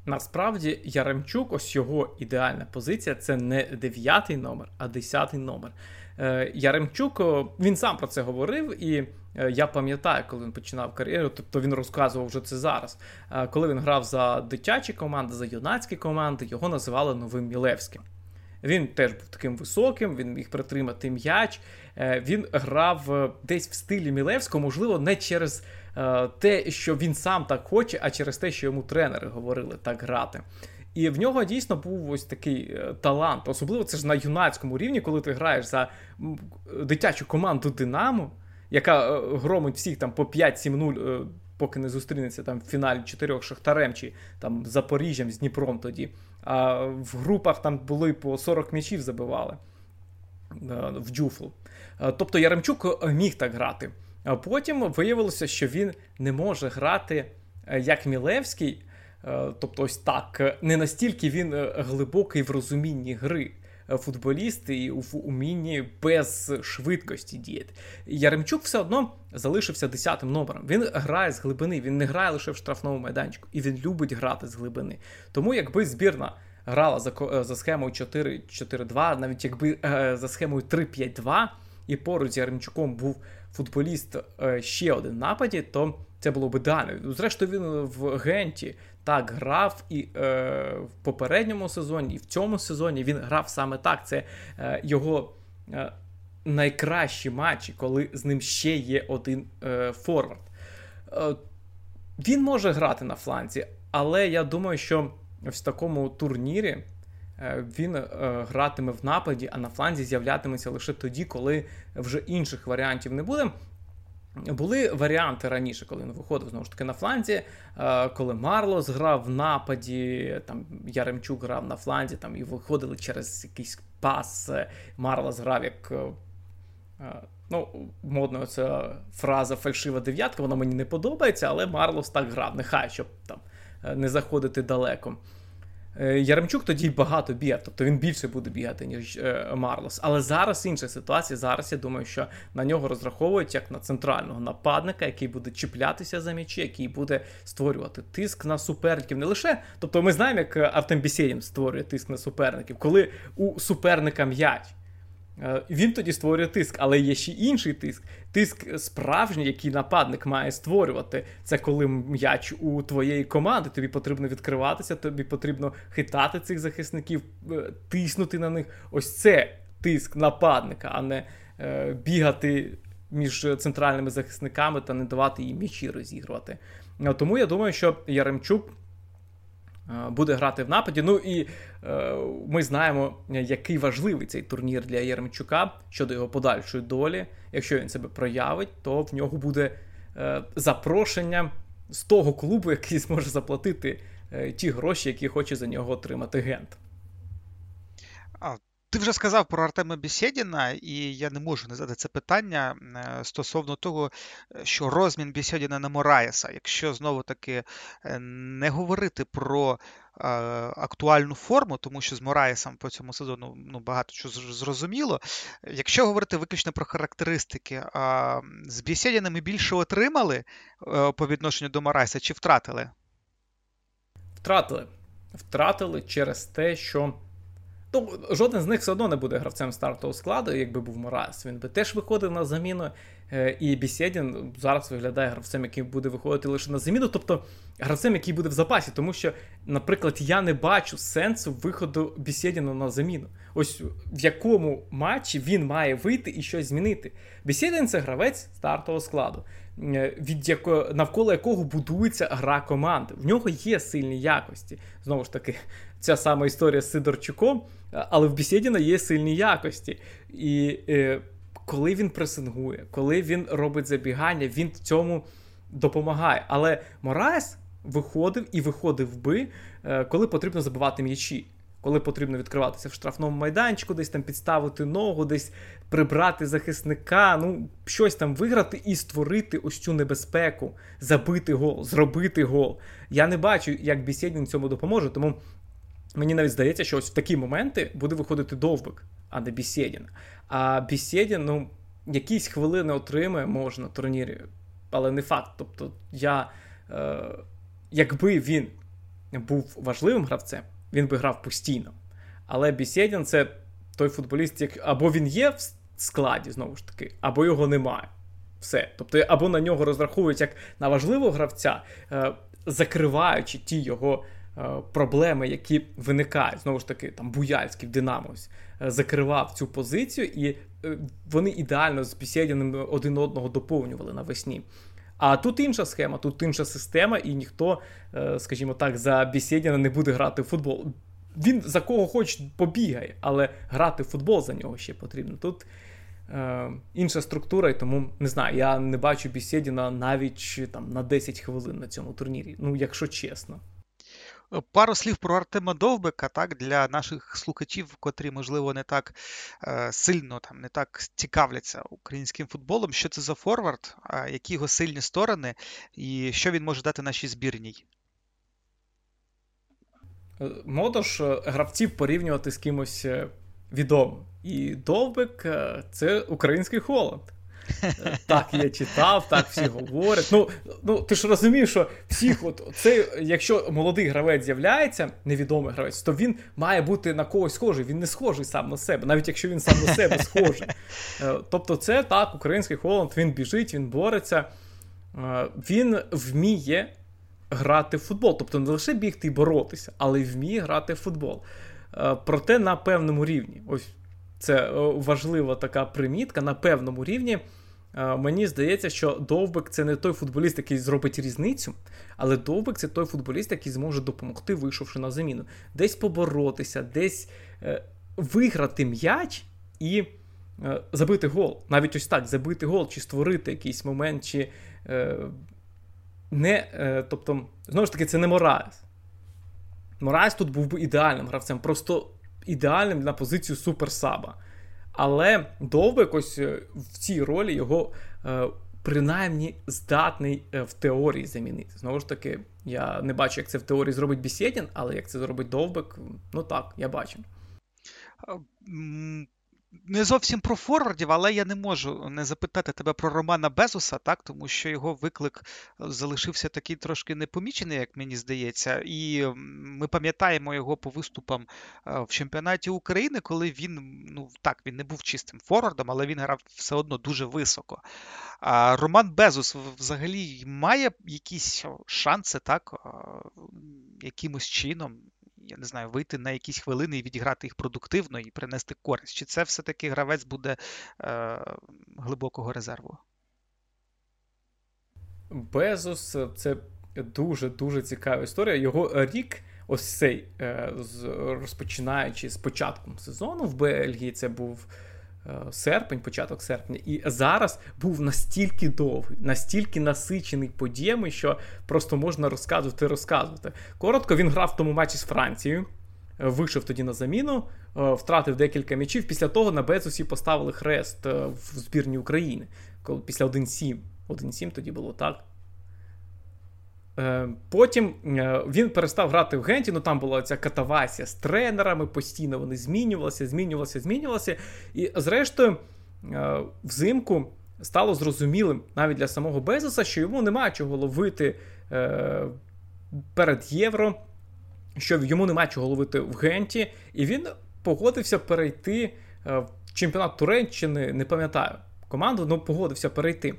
Насправді Яремчук, ось його ідеальна позиція це не дев'ятий номер, а десятий номер. Е, Яремчук він сам про це говорив, і е, я пам'ятаю, коли він починав кар'єру, тобто він розказував вже це зараз. Е, коли він грав за дитячі команди, за юнацькі команди, його називали новим Мілевським. Він теж був таким високим, він міг притримати м'яч. Він грав десь в стилі Мілевського, можливо, не через те, що він сам так хоче, а через те, що йому тренери говорили так грати. І в нього дійсно був ось такий е, талант. Особливо це ж на юнацькому рівні, коли ти граєш за дитячу команду Динамо, яка е, громить всіх там по 5-7-0, е, поки не зустрінеться там в фіналі чотирьох шахтарем чи там Запоріжжям з Дніпром тоді. А в групах там були по 40 м'ячів забивали в Джуфл. Тобто Яремчук міг так грати. Потім виявилося, що він не може грати як Мілевський. Е, тобто, ось так, е, не настільки він е, глибокий в розумінні гри. Футболіст і в умінні без швидкості діяти. Яремчук все одно залишився десятим номером. Він грає з глибини, він не грає лише в штрафному майданчику, і він любить грати з глибини. Тому, якби збірна грала за за схемою 4-4-2, навіть якби е, за схемою 3-5-2, і поруч з Яремчуком був футболіст е, ще один нападі, то це було б ідеально. Зрештою, він в Генті так грав і е, в попередньому сезоні, і в цьому сезоні він грав саме так. Це е, його е, найкращі матчі, коли з ним ще є один е, форвард. Е, він може грати на фланзі, але я думаю, що в такому турнірі. Е, він е, гратиме в нападі, а на фланзі з'являтиметься лише тоді, коли вже інших варіантів не буде. Були варіанти раніше, коли він виходив знову ж таки на фланзі, е, коли Марлос грав в нападі, там Яремчук грав на фланзі, там і виходили через якийсь пас. Марлос грав як. Ну, модна ця фраза фальшива дев'ятка, вона мені не подобається, але Марлос так грав. Нехай щоб там не заходити далеко. Е, Яремчук тоді багато бігав, тобто він більше буде бігати, ніж е, Марлос. Але зараз інша ситуація. Зараз я думаю, що на нього розраховують як на центрального нападника, який буде чіплятися за м'ячі, який буде створювати тиск на суперників. Не лише, тобто ми знаємо, як Артем Бісєдін створює тиск на суперників, коли у суперника м'яч. Е, він тоді створює тиск, але є ще інший тиск. Тиск справжній, який нападник має створювати. Це коли м'яч у твоєї команди, тобі потрібно відкриватися, тобі потрібно хитати цих захисників, е, тиснути на них. Ось це тиск нападника, а не е, бігати між центральними захисниками та не давати їм м'ячі розігрувати. Тому я думаю, що Яремчук. Е, буде грати в нападі. Ну і е, ми знаємо, який важливий цей турнір для Єрмчука щодо його подальшої долі. Якщо він себе проявить, то в нього буде е, запрошення з того клубу, який зможе заплатити ті гроші, які хоче за нього отримати гент. Ти вже сказав про Артема Бісєдіна, і я не можу не задати це питання е, стосовно того, що розмін Бісєдіна на Мораєса, якщо знову таки е, не говорити про е, актуальну форму, тому що з Мораєсом по цьому сезону ну, багато чого зрозуміло. Якщо говорити виключно про характеристики, з Бісєдіна ми більше отримали по відношенню до Мораєса чи втратили? Втратили. Втратили через те, що. Ну, жоден з них все одно не буде гравцем стартового складу, якби був Морас. Він би теж виходив на заміну. Е, і Бісєдін зараз виглядає гравцем, який буде виходити лише на заміну, тобто гравцем, який буде в запасі. Тому що, наприклад, я не бачу сенсу виходу Бісєдіна на заміну. Ось в якому матчі він має вийти і щось змінити. Бісєдін це гравець стартового складу. Від яко, навколо якого будується гра команди. В нього є сильні якості. Знову ж таки, ця сама історія з Сидорчуком, але в Бісєдіна є сильні якості. І е, коли він пресингує, коли він робить забігання, він цьому допомагає. Але Мораес виходив і виходив би, е, коли потрібно забивати м'ячі. Коли потрібно відкриватися в штрафному майданчику, десь там підставити ногу, десь прибрати захисника, ну, щось там виграти і створити ось цю небезпеку, забити гол, зробити гол. Я не бачу, як Бісєдін цьому допоможе, тому мені навіть здається, що ось в такі моменти буде виходити довбик, а не Бісєдін. А Бісєдін, ну, якісь хвилини отримає може на турнірі, але не факт. Тобто, я, е, якби він був важливим гравцем, він би грав постійно. Але Бісєдін це той футболіст, як або він є в складі, знову ж таки, або його немає. Все. Тобто, або на нього розраховують як на важливого гравця, е, закриваючи ті його е, проблеми, які виникають. Знову ж таки, там Буяльський в Динамо е, закривав цю позицію, і вони ідеально з Бісєдіним один одного доповнювали навесні. А тут інша схема, тут інша система, і ніхто, скажімо так, за Бісєдіна не буде грати в футбол він за кого хоч побігає, але грати в футбол за нього ще потрібно. Тут е, інша структура, і тому не знаю, я не бачу Бісєдіна навіть там на 10 хвилин на цьому турнірі. Ну, якщо чесно. Пару слів про Артема Довбика, так, для наших слухачів, котрі, можливо, не так е, сильно там не так цікавляться українським футболом. Що це за форвард, які його сильні сторони, і що він може дати нашій збірній? Е, Модош е, гравців порівнювати з кимось відомим. І Довбик це український Холланд. [laughs] Так, я читав, так всі говорять. Ну, ну ти ж розумієш, що всіх, от це, якщо молодий гравець з'являється, невідомий гравець, то він має бути на когось схожий. Він не схожий сам на себе, навіть якщо він сам на себе схожий. Тобто, це так, український Холланд, він біжить, він бореться, він вміє грати в футбол. Тобто не лише бігти і боротися, але й вміє грати в футбол. Е, проте на певному рівні. Ось це е, важлива така примітка. На певному рівні. Е, мені здається, що Довбик це не той футболіст, який зробить різницю, але Довбик це той футболіст, який зможе допомогти, вийшовши на заміну. Десь поборотися, десь е, виграти м'яч і забити гол. Навіть ось так, забити гол, чи створити якийсь момент, чи не. Тобто, знову ж таки, це не Мораес. Мораес тут був би ідеальним гравцем, просто ідеальним на позицію суперсаба. Але Довбик ось е, в цій ролі його е, принаймні здатний е, в теорії замінити. Знову ж таки, я не бачу, як це в теорії зробить Бісєдін, але як це зробить Довбик, ну так, я бачу не зовсім про форвардів, але я не можу не запитати тебе про Романа Безуса, так, тому що його виклик залишився такий трошки непомічений, як мені здається. І ми пам'ятаємо його по виступам в чемпіонаті України, коли він, ну так, він не був чистим форвардом, але він грав все одно дуже високо. А Роман Безус взагалі має якісь шанси, так, якимось чином я не знаю, вийти на якісь хвилини і відіграти їх продуктивно і принести користь? Чи це все-таки гравець буде е, глибокого резерву? Безос це дуже-дуже цікава історія. Його рік, ось цей, е, розпочинаючи з початком сезону в Бельгії, це був. Е, серпень, початок серпня, і зараз був настільки довгий, настільки насичений подіями, що просто можна розказувати, розказувати. Коротко він грав в тому матчі з Францією. Е, вийшов тоді на заміну, е, втратив декілька м'ячів. Після того на Безусі поставили хрест в збірні України. Коли після 1-7. 1-7 тоді було так. Е, потім е, він перестав грати в Генті, ну там була ця катавасія з тренерами, постійно вони змінювалися, змінювалися, змінювалися. І, зрештою, е, взимку стало зрозумілим навіть для самого Безоса, що йому немає чого ловити перед євро, що йому немає чого ловити в Генті, і він погодився перейти в чемпіонат Туреччини, не пам'ятаю команду, але погодився перейти.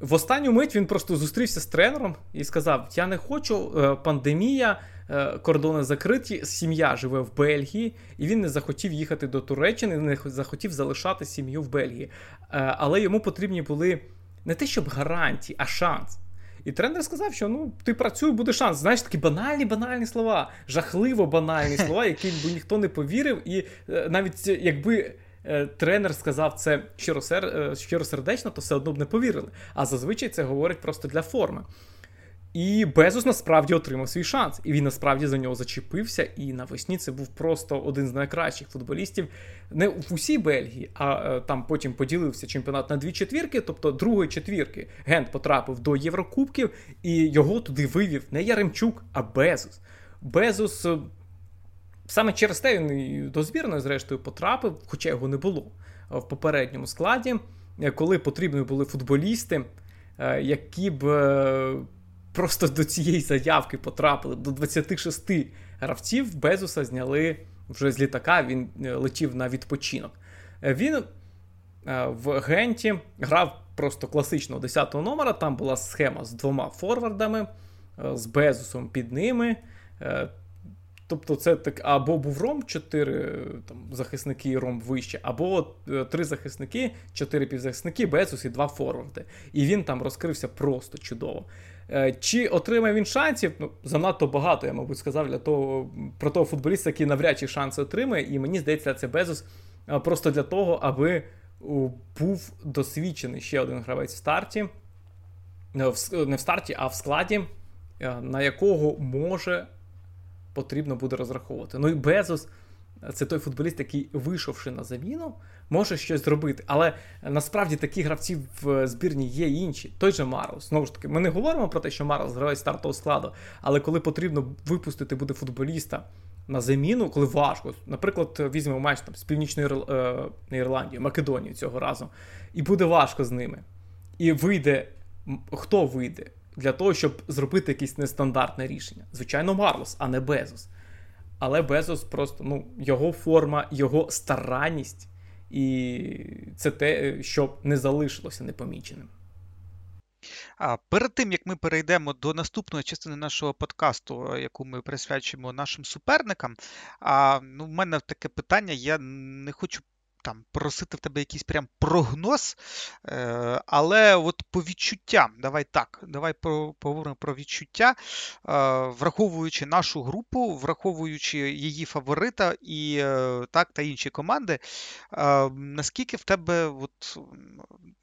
В останню мить він просто зустрівся з тренером і сказав: Я не хочу, е, пандемія, е, кордони закриті, сім'я живе в Бельгії, і він не захотів їхати до Туреччини, не захотів залишати сім'ю в Бельгії. Е, але йому потрібні були не те, щоб гарантії, а шанс. І тренер сказав, що ну ти працюй, буде шанс. Знаєш, такі банальні, банальні слова, жахливо банальні [laughs] слова, яким би ніхто не повірив, і навіть якби. Е, тренер сказав це щиросер... щиросердечно, то все одно б не повірили. А зазвичай це говорить просто для форми. І Безус насправді отримав свій шанс. І він насправді за нього зачепився. І навесні це був просто один з найкращих футболістів не в усій Бельгії, а е, там потім поділився чемпіонат на дві четвірки, тобто другої четвірки. Гент потрапив до Єврокубків, і його туди вивів не Яремчук, а Безус. Безус е, саме через те він до збірної, зрештою, потрапив, хоча його не було в попередньому складі, е, коли потрібні були футболісти, які б просто до цієї заявки потрапили до 26 гравців. Безуса зняли вже з літака. Він е, летів на відпочинок. Е, він е, в Генті грав просто класичного 10-го номера. Там була схема з двома форвардами, з Безусом під ними. Тобто, це так або був ром, чотири там, захисники ром вище, або три захисники, чотири півзахисники, Безус і два форварди. І він там розкрився просто чудово. Е, чи отримає він шансів? Ну, занадто багато, я, мабуть, сказав для того про того футболіста, який навряд чи шанси отримає. І мені здається, це Безос е, просто для того, аби був досвідчений ще один гравець в старті. Е, не в старті, а в складі, на якого може потрібно буде розраховувати. Ну і Безос це той футболіст, який, вийшовши на заміну, може щось зробити. Але насправді такі гравці в збірні є інші. Той же Марлс. Знову ж таки, ми не говоримо про те, що Марлс грає стартового складу, але коли потрібно випустити буде футболіста на заміну, коли важко. Наприклад, візьмемо матч там з Північної е, Ірландії, Македонії цього разу, і буде важко з ними. І вийде, хто вийде для того, щоб зробити якесь нестандартне рішення? Звичайно, Марлос, а не Безос. Але Безос просто ну, його форма, його старанність, і це те, що не залишилося непоміченим. А перед тим як ми перейдемо до наступної частини нашого подкасту, яку ми присвячуємо нашим суперникам, а ну, в мене таке питання: я не хочу там просити в тебе якийсь прям прогноз. Е, Але от по відчуттям, давай так, давай поговоримо про відчуття, е, враховуючи нашу групу, враховуючи її фаворита і е, так, та інші команди, наскільки в тебе от,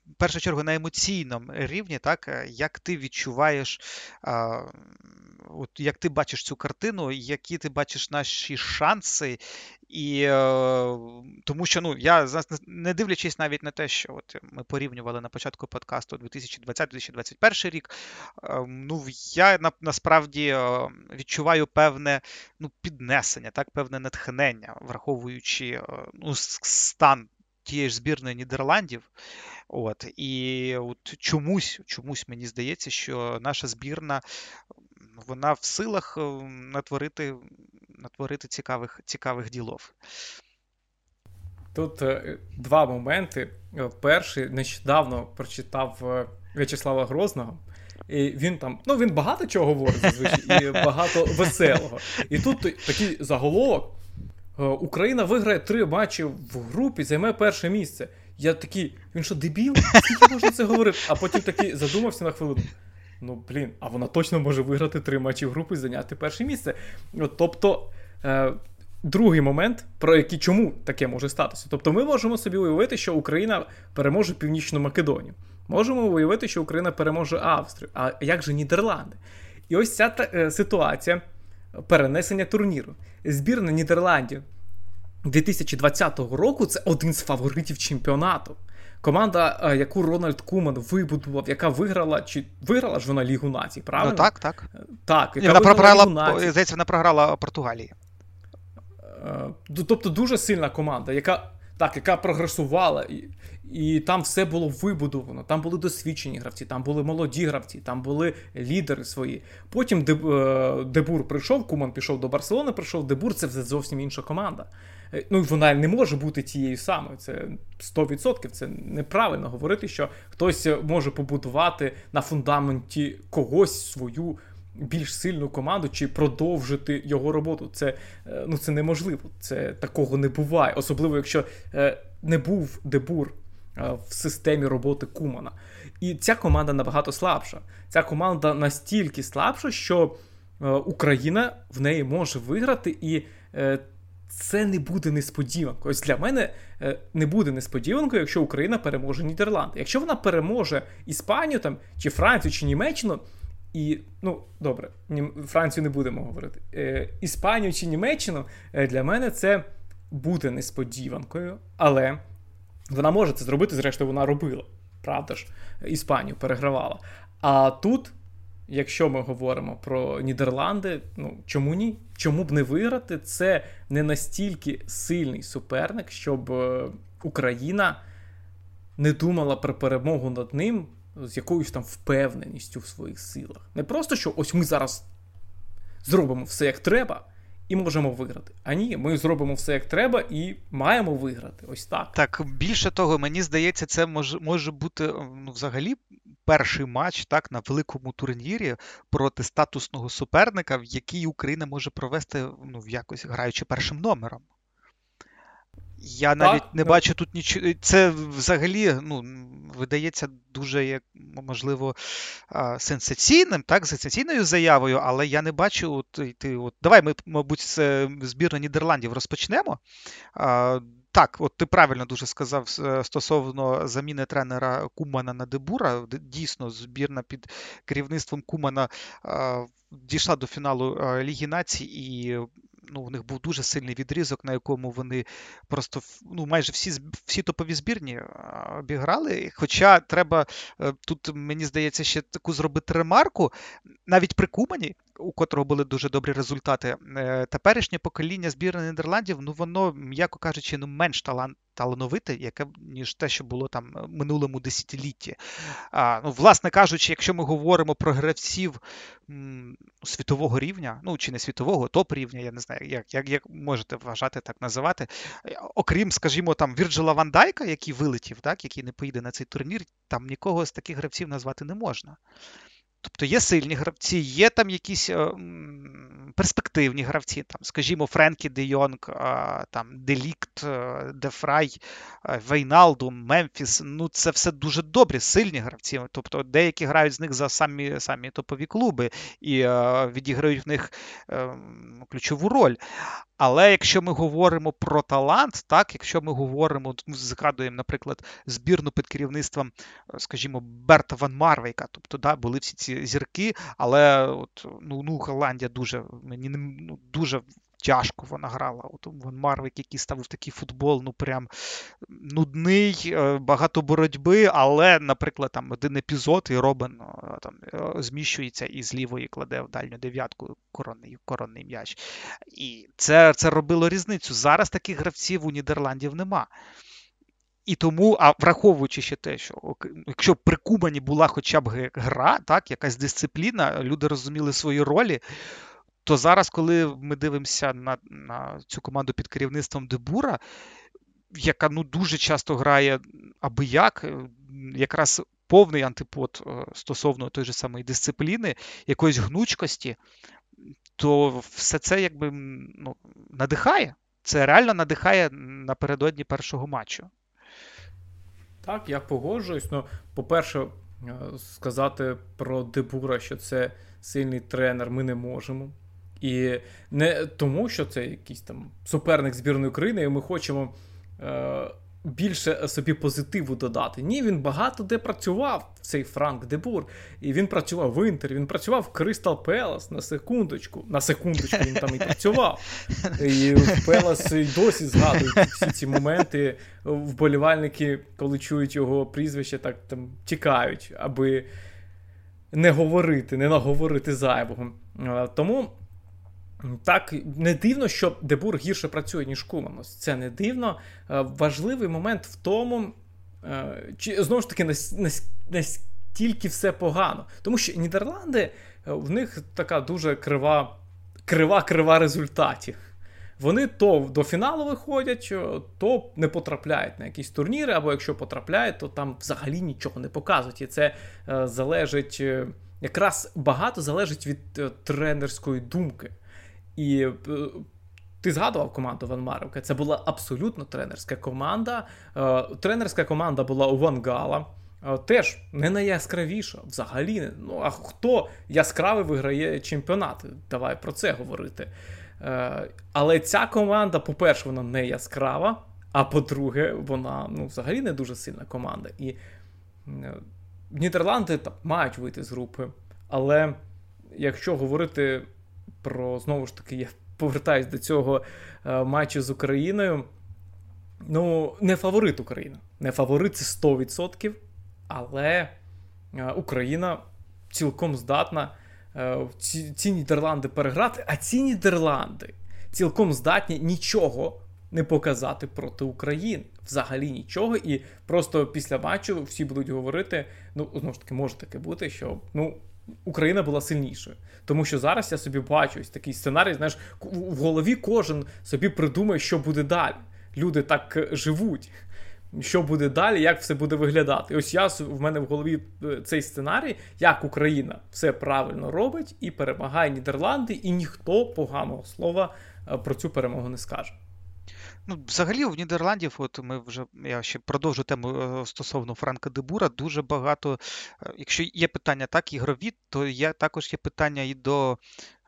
в першу чергу на емоційному рівні, так, як ти відчуваєш от як ти бачиш цю картину, які ти бачиш наші шанси, і е, тому що ну я не дивлячись навіть на те, що от ми порівнювали на початку подкасту 2020-2021 рік. Е, ну я на, насправді е, відчуваю певне ну, піднесення, так, певне натхнення, враховуючи е, ну, стан тієї ж збірної Нідерландів. От, І от чомусь чомусь мені здається, що наша збірна вона в силах натворити натворити цікавих цікавих ділов. Тут е, два моменти. Е, перший нещодавно прочитав е, В'ячеслава Грозного. І Він там, ну він багато чого говорить, зазвичай, і [laughs] багато веселого. І тут такий заголовок: Україна виграє три матчі в групі, займе перше місце. Я такий, він що, дебіл? Скільки можна це говорити? А потім такий задумався на хвилину. Ну, блін, а вона точно може виграти три матчі в групі і зайняти перше місце. Тобто, е, другий момент, про який чому таке може статися. Тобто, ми можемо собі уявити, що Україна переможе Північну Македонію. Можемо уявити, що Україна переможе Австрію. А як же Нідерланди? І ось ця та, е, ситуація перенесення турніру. Збірна Нідерландів 2020 року це один з фаворитів чемпіонату. Команда, е, яку Рональд Куман вибудував, яка виграла, чи виграла ж вона Лігу націй, правильно? Ну, Так, так. Е, так, яка вона програла, здається, вона програла Португалії. Е, тобто дуже сильна команда, яка так, яка прогресувала, і і там все було вибудовано. Там були досвідчені гравці, там були молоді гравці, там були лідери свої. Потім Дебур прийшов, Куман пішов до Барселони, прийшов Дебур, це вже зовсім інша команда. Е, ну вона не може бути тією самою. Це 100%. Це неправильно говорити, що хтось може побудувати на фундаменті когось свою. Більш сильну команду чи продовжити його роботу. Це е, ну, це неможливо. Це такого не буває. Особливо, якщо е, не був дебур в системі роботи Кумана. І ця команда набагато слабша. Ця команда настільки слабша, що е, Україна в неї може виграти, і е, це не буде несподіванкою. Ось для мене е, не буде несподіванкою, якщо Україна переможе Нідерланди. Якщо вона переможе Іспанію там, чи Францію, чи Німеччину. І, ну, добре, Францію не будемо говорити. Е, Іспанію чи Німеччину е, для мене це буде несподіванкою, але вона може це зробити, зрештою, вона робила. Правда ж, Іспанію перегравала. А тут, якщо ми говоримо про Нідерланди, ну чому ні? Чому б не виграти? Це не настільки сильний суперник, щоб е, Україна не думала про перемогу над ним з якоюсь там впевненістю в своїх силах. Не просто що ось ми зараз зробимо все як треба і можемо виграти. А ні, ми зробимо все як треба і маємо виграти. Ось так. Так, більше того, мені здається, це може може бути ну, взагалі перший матч так на великому турнірі проти статусного суперника, в який Україна може провести ну, в якось граючи першим номером. Я навіть так, не так. бачу тут нічого. Це взагалі ну, видається дуже, як можливо, сенсаційним, так, сенсаційною заявою, але я не бачу. От, ти, от, Давай ми, мабуть, з збірної Нідерландів розпочнемо. Так, от ти правильно дуже сказав стосовно заміни тренера Кумана на Дебура. Дійсно, збірна під керівництвом Кумана дійшла до фіналу Ліги Націй і ну, у них був дуже сильний відрізок, на якому вони просто ну, майже всі всі топові збірні обіграли. Хоча треба е, тут, мені здається, ще таку зробити ремарку, навіть при Кумані, у котрого були дуже добрі результати, е, теперішнє покоління збірної Нідерландів, ну воно, м'яко кажучи, ну менш талант, талановите, яке ніж те, що було там в минулому десятилітті. А, ну, Власне кажучи, якщо ми говоримо про гравців м, світового рівня, ну чи не світового, топ рівня, я не знаю, як як, як можете вважати так називати, окрім, скажімо, там Вірджила Ван Дайка, який вилетів, так, який не поїде на цей турнір, там нікого з таких гравців назвати не можна. Тобто є сильні гравці, є там якісь е, перспективні гравці, там, скажімо, Френкі Де Йонг, е, там, Де Лігт, е, ДеВрей, Вейналдум, Мемфіс. Ну, це все дуже добрі, сильні гравці. Тобто деякі грають з них за самі самі топові клуби і відіграють в них ключову роль. Але якщо ми говоримо про талант, так, якщо ми говоримо, згадуємо, наприклад, збірну під керівництвом, скажімо, Берта Ван Марвейка, тобто да, були всі ці зірки, але от, ну, ну Голландія дуже мені ну, дуже тяжко вона грала. От Ван Марвик, який ставив такий футбол, ну прям нудний, е, багато боротьби, але, наприклад, там один епізод, і Робин е, там е, зміщується і з лівої кладе в дальню дев'ятку коронний коронний м'яч. І це, це робило різницю. Зараз таких гравців у Нідерландів нема. І тому, а враховуючи ще те, що якщо при Кубані була хоча б гра, так, якась дисципліна, люди розуміли свої ролі, то зараз, коли ми дивимося на на цю команду під керівництвом Дебура, яка ну дуже часто грає аби як, е, якраз повний антипод е, стосовно той же самої дисципліни, якоїсь гнучкості, то все це якби ну, надихає. Це реально надихає напередодні першого матчу. Так, я погоджуюсь. Ну, по-перше, е, сказати про Дебура, що це сильний тренер, ми не можемо. І не тому, що це якийсь там суперник збірної України, і ми хочемо е, більше собі позитиву додати. Ні, він багато де працював, цей Франк Дебур. І він працював в Інтері, він працював в Кристал Пелас на секундочку. На секундочку він там і працював. І Пелас і досі згадують всі ці моменти. Вболівальники, коли чують його прізвище, так там тікають, аби не говорити, не наговорити зайвого. Е, тому. Так, не дивно, що Дебур гірше працює, ніж Куман. Це не дивно. Е, важливий момент в тому, е, чи знову ж таки, настільки все погано. Тому що Нідерланди е, в них така дуже крива, крива, крива результатів. Вони то до фіналу виходять, то не потрапляють на якісь турніри, або якщо потрапляють, то там взагалі нічого не показують. І це залежить якраз багато залежить від тренерської думки. І е, ти згадував команду Ван Марівка. Це була абсолютно тренерська команда. Е, тренерська команда була у Вангала. теж не найяскравіша. Взагалі, ну а хто яскравий виграє чемпіонат? Давай про це говорити. Е, але ця команда, по-перше, вона не яскрава, а по-друге, вона ну, взагалі не дуже сильна команда. І е, Нідерланди мають вийти з групи. Але якщо говорити про знову ж таки, я повертаюсь до цього е, матчу з Україною. Ну, не фаворит України. Не фаворит це 100%, але Україна цілком здатна Е, ці, ці Нідерланди переграти, а ці Нідерланди цілком здатні нічого не показати проти України. Взагалі нічого. І просто після матчу всі будуть говорити: ну, знову ж таки, може таке бути, що ну. Україна була сильнішою, тому що зараз я собі бачу ось такий сценарій. Знаєш, в голові кожен собі придумає, що буде далі. Люди так е, живуть що буде далі, як все буде виглядати. ось я в мене в голові е, цей сценарій, як Україна все правильно робить і перемагає Нідерланди, і ніхто поганого слова е, про цю перемогу не скаже. Ну, взагалі, в Нідерландів, от ми вже я ще продовжу тему е, стосовно Франка Дебура. Дуже багато. Якщо є питання так, ігрові, то є також є питання і до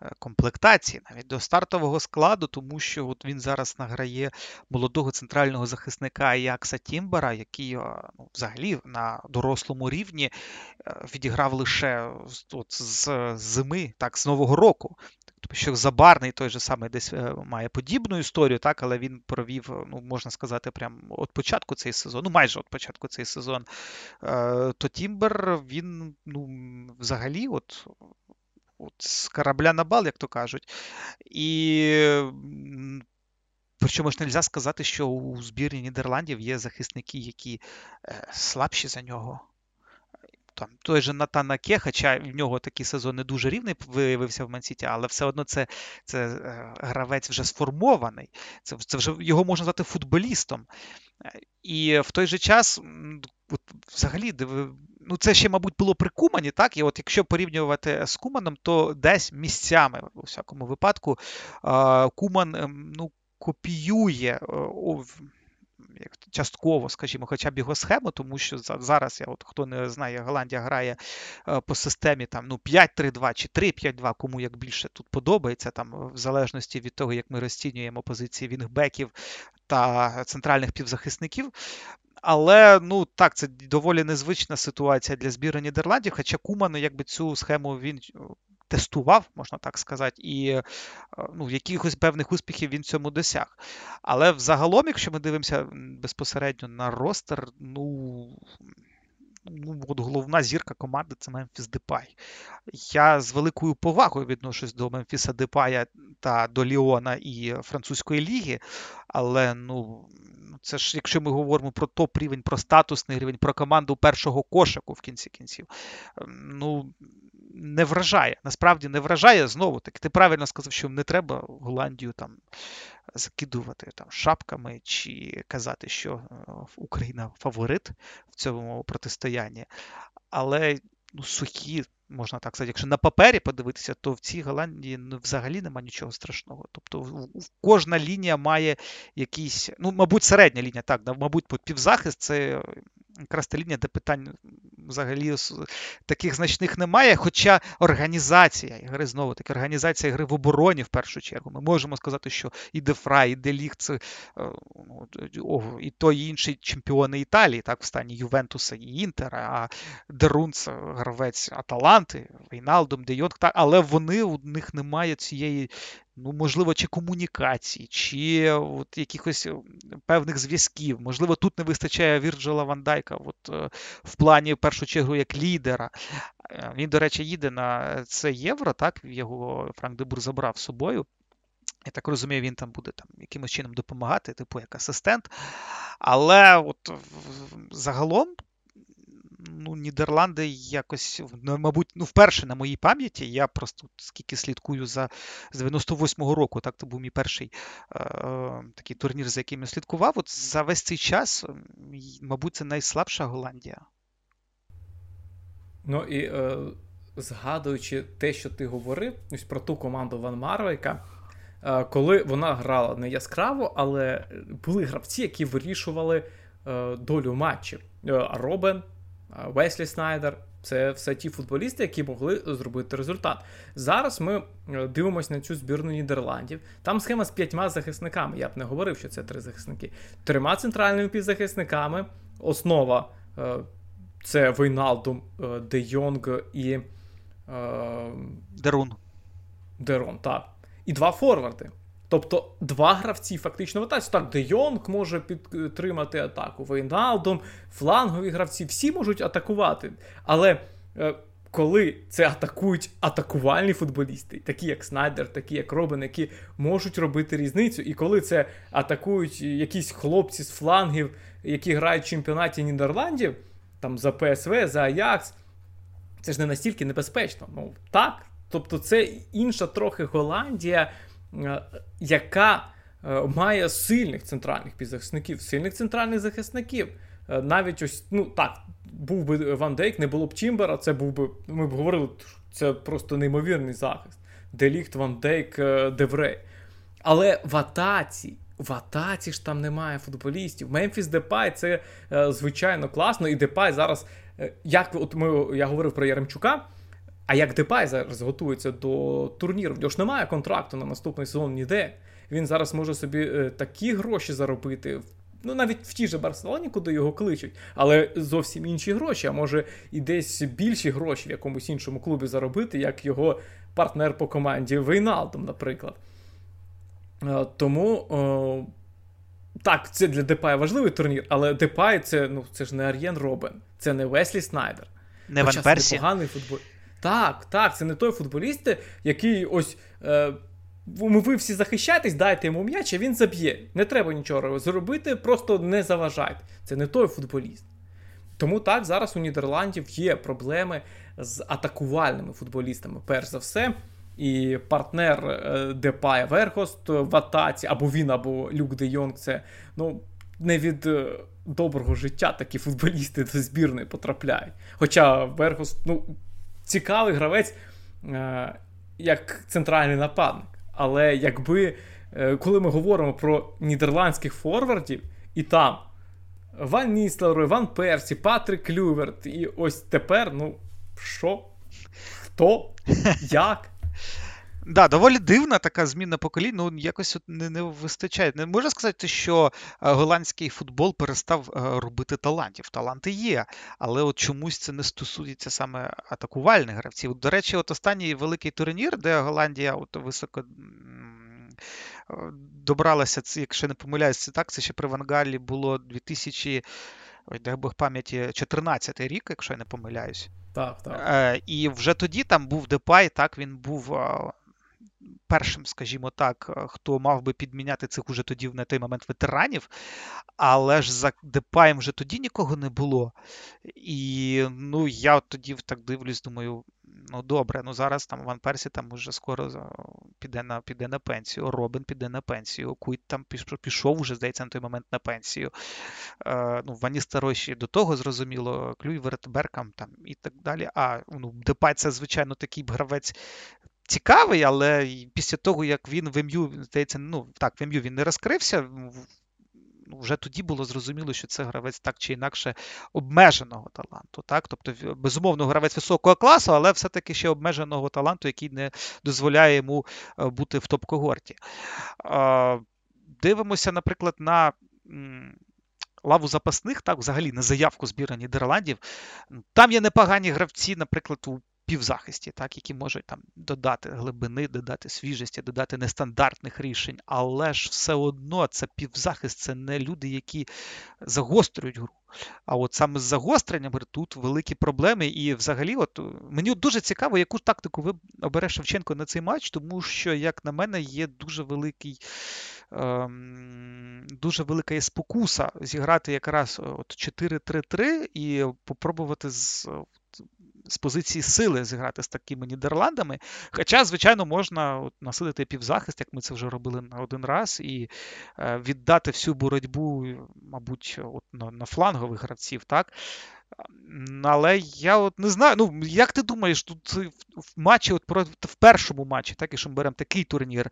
Е, комплектації, навіть до стартового складу, тому що от він зараз награє молодого центрального захисника Якса Тімбера, який е, ну, взагалі на дорослому рівні е, відіграв лише от, з зими, так, з Нового року. Тобто, що Забарний той же самий десь має подібну історію, так, але він провів, ну, можна сказати, прямо від початку цей сезон, ну майже від початку цей сезон, то Тімбер, він ну, взагалі от от з корабля на бал, як то кажуть. І причому ж не можна сказати, що у збірні Нідерландів є захисники, які е, слабші за нього. Там той же Натан Аке, хоча в нього такий сезон не дуже рівний виявився в Мансіті, але все одно це це е, гравець вже сформований. Це це вже його можна звати футболістом. І в той же час, от, взагалі, ну це ще, мабуть, було при Кумані, так? І от якщо порівнювати з Куманом, то десь місцями, у всякому випадку, Куман ем, ну, копіює частково, скажімо, хоча б його схему, тому що зараз, я от хто не знає, Голландія грає е, по системі там ну 5-3-2 чи 3-5-2, кому як більше тут подобається, там в залежності від того, як ми розцінюємо позиції вінгбеків та центральних півзахисників. Але ну так, це доволі незвична ситуація для збірної Нідерландів. Хоча Куман, якби цю схему він тестував, можна так сказати, і е, ну, якихось певних успіхів він цьому досяг. Але взагалом, якщо ми дивимося безпосередньо на ростер, ну. Ну, от головна зірка команди це Мемфіс Депай. Я з великою повагою відношусь до Мемфіса Депая та до Ліона і французької ліги, але ну, це ж якщо ми говоримо про топ рівень, про статусний рівень, про команду першого кошику в кінці кінців, ем, ну не вражає. Насправді не вражає знову таки. Ти правильно сказав, що не треба Голландію там закидувати там шапками чи казати, що е, Україна фаворит в цьому протистоянні. Але ну, сухі можна так сказати, якщо на папері подивитися, то в цій Голландії ну, взагалі нема нічого страшного. Тобто кожна лінія має якийсь, ну, мабуть, середня лінія, так, мабуть, півзахист це якраз лінія, де питань взагалі таких значних немає. Хоча організація ігри, знову таки, організація гри в обороні в першу чергу. Ми можемо сказати, що і Дефрай, і Деліг, це е, ну, і той і інший чемпіони Італії, так, в стані Ювентуса і Інтера, а Дерун це гравець Аталанти, Вейналдом, Де Йонг, так, але вони у них немає цієї ну, можливо, чи комунікації, чи от якихось е, певних зв'язків. Можливо, тут не вистачає Вірджила Вандайка от, е, в плані, в першу чергу, як лідера. Е, він, до речі, їде на це євро, так, його Франк Дебур забрав з собою. Я так розумію, він там буде там якимось чином допомагати, типу як асистент. Але от загалом ну, Нідерланди якось, мабуть, ну, вперше на моїй пам'яті, я просто скільки слідкую за з 98-го року, так, це був мій перший е, такий турнір, за яким я слідкував. От за весь цей час, мабуть, це найслабша Голландія. Ну і е, згадуючи те, що ти говорив, ось про ту команду Ван Марвейка, е, коли вона грала не яскраво, але були гравці, які вирішували е, долю матчів. Е, Роббен, Веслі Снайдер. Це все ті футболісти, які могли зробити результат. Зараз ми е, дивимося на цю збірну Нідерландів. Там схема з п'ятьма захисниками. Я б не говорив, що це три захисники. Трьома центральними півзахисниками. Основа е, це Вейналдум, е, Де Йонг і Дерун. Дерон, так. І два форварди. Тобто два гравці фактично в атаці. Так, Де Йонг може підтримати атаку. Вейналдом, флангові гравці, всі можуть атакувати. Але е, коли це атакують атакувальні футболісти, такі як Снайдер, такі як Робин, які можуть робити різницю, і коли це атакують якісь хлопці з флангів, які грають в чемпіонаті Нідерландів, там за ПСВ, за Аякс, це ж не настільки небезпечно. Ну так. Тобто, це інша трохи Голландія. Е, яка е, має сильних центральних півзахисників, сильних центральних захисників. Е, навіть ось, ну так, був би Ван Дейк, не було б Тімбера, це був би, ми б говорили, це просто неймовірний захист. Де Лігт, Ван Дейк, Де Врей. Але в атаці, в атаці ж там немає футболістів. Мемфіс Депай це звичайно класно, і Депай зараз, як от ми, я говорив про Яремчука. А як Депай зараз готується до турніру, в нього ж немає контракту на наступний сезон ніде. Він зараз може собі е, такі гроші заробити. Ну, навіть в тій же Барселоні, куди його кличуть, але зовсім інші гроші, а може і десь більші гроші в якомусь іншому клубі заробити, як його партнер по команді Вейналдом, наприклад. Е, тому о, так, це для Депая важливий турнір, але Депай це ну, це ж не Ар'єн Роббен, це не Веслі Снайдер. Не Ван Персі. непоганий футбол. Так, так, це не той футболіст, який ось. Е, ви всі захищаєтесь, дайте йому м'яч, а він заб'є. Не треба нічого зробити, просто не заважайте. Це не той футболіст. Тому так, зараз у Нідерландів є проблеми з атакувальними футболістами, перш за все. І партнер Депая Вегхорст в атаці, або він, або Люк Де Йонг, це ну, не від е, доброго життя такі футболісти до збірної потрапляють. Хоча Верхост, ну, цікавий гравець е, як центральний нападник. Але якби е, коли ми говоримо про нідерландських форвардів, і там Ван Ністелрой, Ван Персі, Патрик Клюверт, і ось тепер, ну, що? Хто? [laughs] Як? Да, доволі дивна така зміна поколінь, ну якось от не не вистачає. Не можна сказати, що е, голландський футбол перестав е, робити талантів. Таланти є, але от чомусь це не стосується саме атакувальних гравців. До речі, от останній великий турнір, де Голландія от високо. Е, добралася, якщо не помиляюся, так, це ще при Вангалі було 2000, ой, дай Бог пам'яті, 14 рік, якщо я не помиляюсь. Так, так. І вже тоді там був Депай, так, він був першим, скажімо так, е, хто мав би підміняти цих уже тоді на той момент ветеранів, але ж за Депаєм вже тоді нікого не було. І ну, я тоді так дивлюсь, думаю, ну добре, ну зараз там Ван Персі там уже скоро піде на піде на пенсію, Роббен піде на пенсію, Куйт там пішов вже, здається, на той момент на пенсію. Е, ну, Ван Ністелрой до того зрозуміло, Клюйверт, Бергкамп там і так далі. А ну, Депай це, звичайно, такий гравець цікавий, але після того, як він в МЮ, здається, ну так, в МЮ він не розкрився. Ну, вже тоді було зрозуміло, що це гравець так чи інакше обмеженого таланту. Так? Тобто, безумовно, гравець високого класу, але все-таки ще обмеженого таланту, який не дозволяє йому е, бути в топ-когорті. Дивимося, наприклад, на лаву запасних, так, взагалі на заявку збірної Нідерландів. Там є непогані гравці, наприклад, у півзахисті, так, які можуть там додати глибини, додати свіжості, додати нестандартних рішень, але ж все одно це півзахист, це не люди, які загострюють гру. А от саме з загостренням тут великі проблеми. І взагалі, от мені дуже цікаво, яку тактику ви обере Шевченко на цей матч, тому що, як на мене, є дуже великий. Ем, дуже велика є спокуса зіграти якраз от 4-3-3 і попробувати з з позиції сили зіграти з такими Нідерландами. Хоча, звичайно, можна от, насидити півзахист, як ми це вже робили на один раз, і е, віддати всю боротьбу, мабуть, от, на, на флангових гравців. так. Але я от не знаю. Ну, як ти думаєш, тут в матчі, от в першому матчі, так якщо ми беремо такий турнір,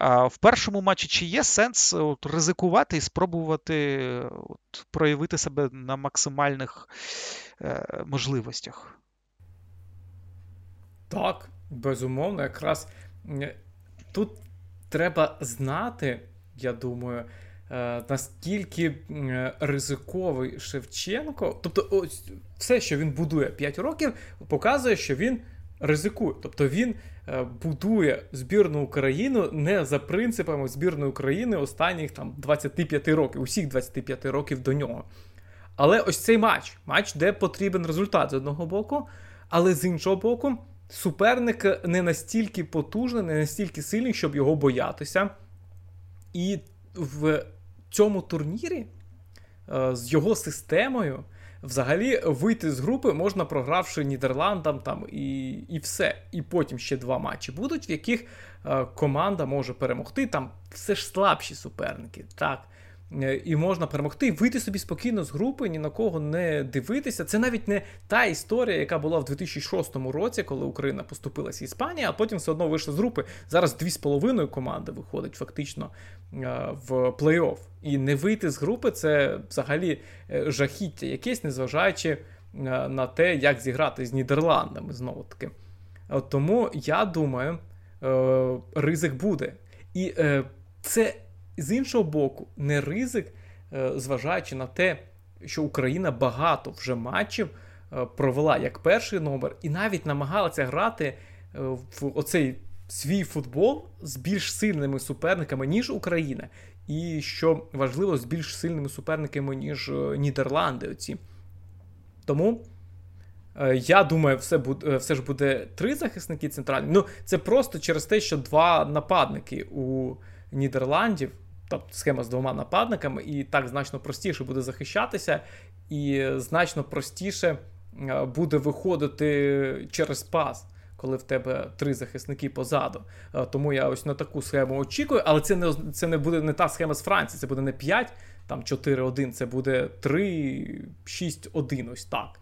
в першому матчі чи є сенс от, ризикувати і спробувати от, проявити себе на максимальних е, можливостях? Так, безумовно, якраз тут треба знати, я думаю. Е, наскільки ризиковий Шевченко, тобто, ось все, що він будує 5 років, показує, що він ризикує. Тобто він е, будує збірну Україну не за принципами збірної України останніх там 25 років, усіх 25 років до нього. Але ось цей матч, матч, де потрібен результат з одного боку, але з іншого боку, суперник не настільки потужний, не настільки сильний, щоб його боятися. І в цьому турнірі е, з його системою взагалі вийти з групи можна, програвши Нідерландам там і і все. І потім ще два матчі будуть, в яких е, команда може перемогти. Там все ж слабші суперники. так. Е, і можна перемогти, вийти собі спокійно з групи, ні на кого не дивитися. Це навіть не та історія, яка була в 2006 році, коли Україна поступилася Іспанія, а потім все одно вийшла з групи. Зараз дві з половиною команди виходить фактично е, в плей-офф. І не вийти з групи це взагалі е, жахіття, якесь, незважаючи на те, як зіграти з Нідерландами знову таки. Тому я думаю, ризик буде. І це з іншого боку, не ризик, е, зважаючи на те, що Україна багато вже матчів е, провела як перший номер, і навіть намагалася грати е, в оцей свій футбол з більш сильними суперниками, ніж Україна. І що важливо, з більш сильними суперниками, ніж Нідерланди. Оці. Тому. Я думаю, все буде, все ж буде три захисники центральні. Ну, це просто через те, що два нападники у Нідерландів тобто схема з двома нападниками, і так значно простіше буде захищатися, і значно простіше е, буде виходити через пас. Коли в тебе три захисники позаду. Е, тому я ось на таку схему очікую, але це не це не буде не та схема з Франції, це буде не 5, там 4-1, це буде 3-6-1, ось так.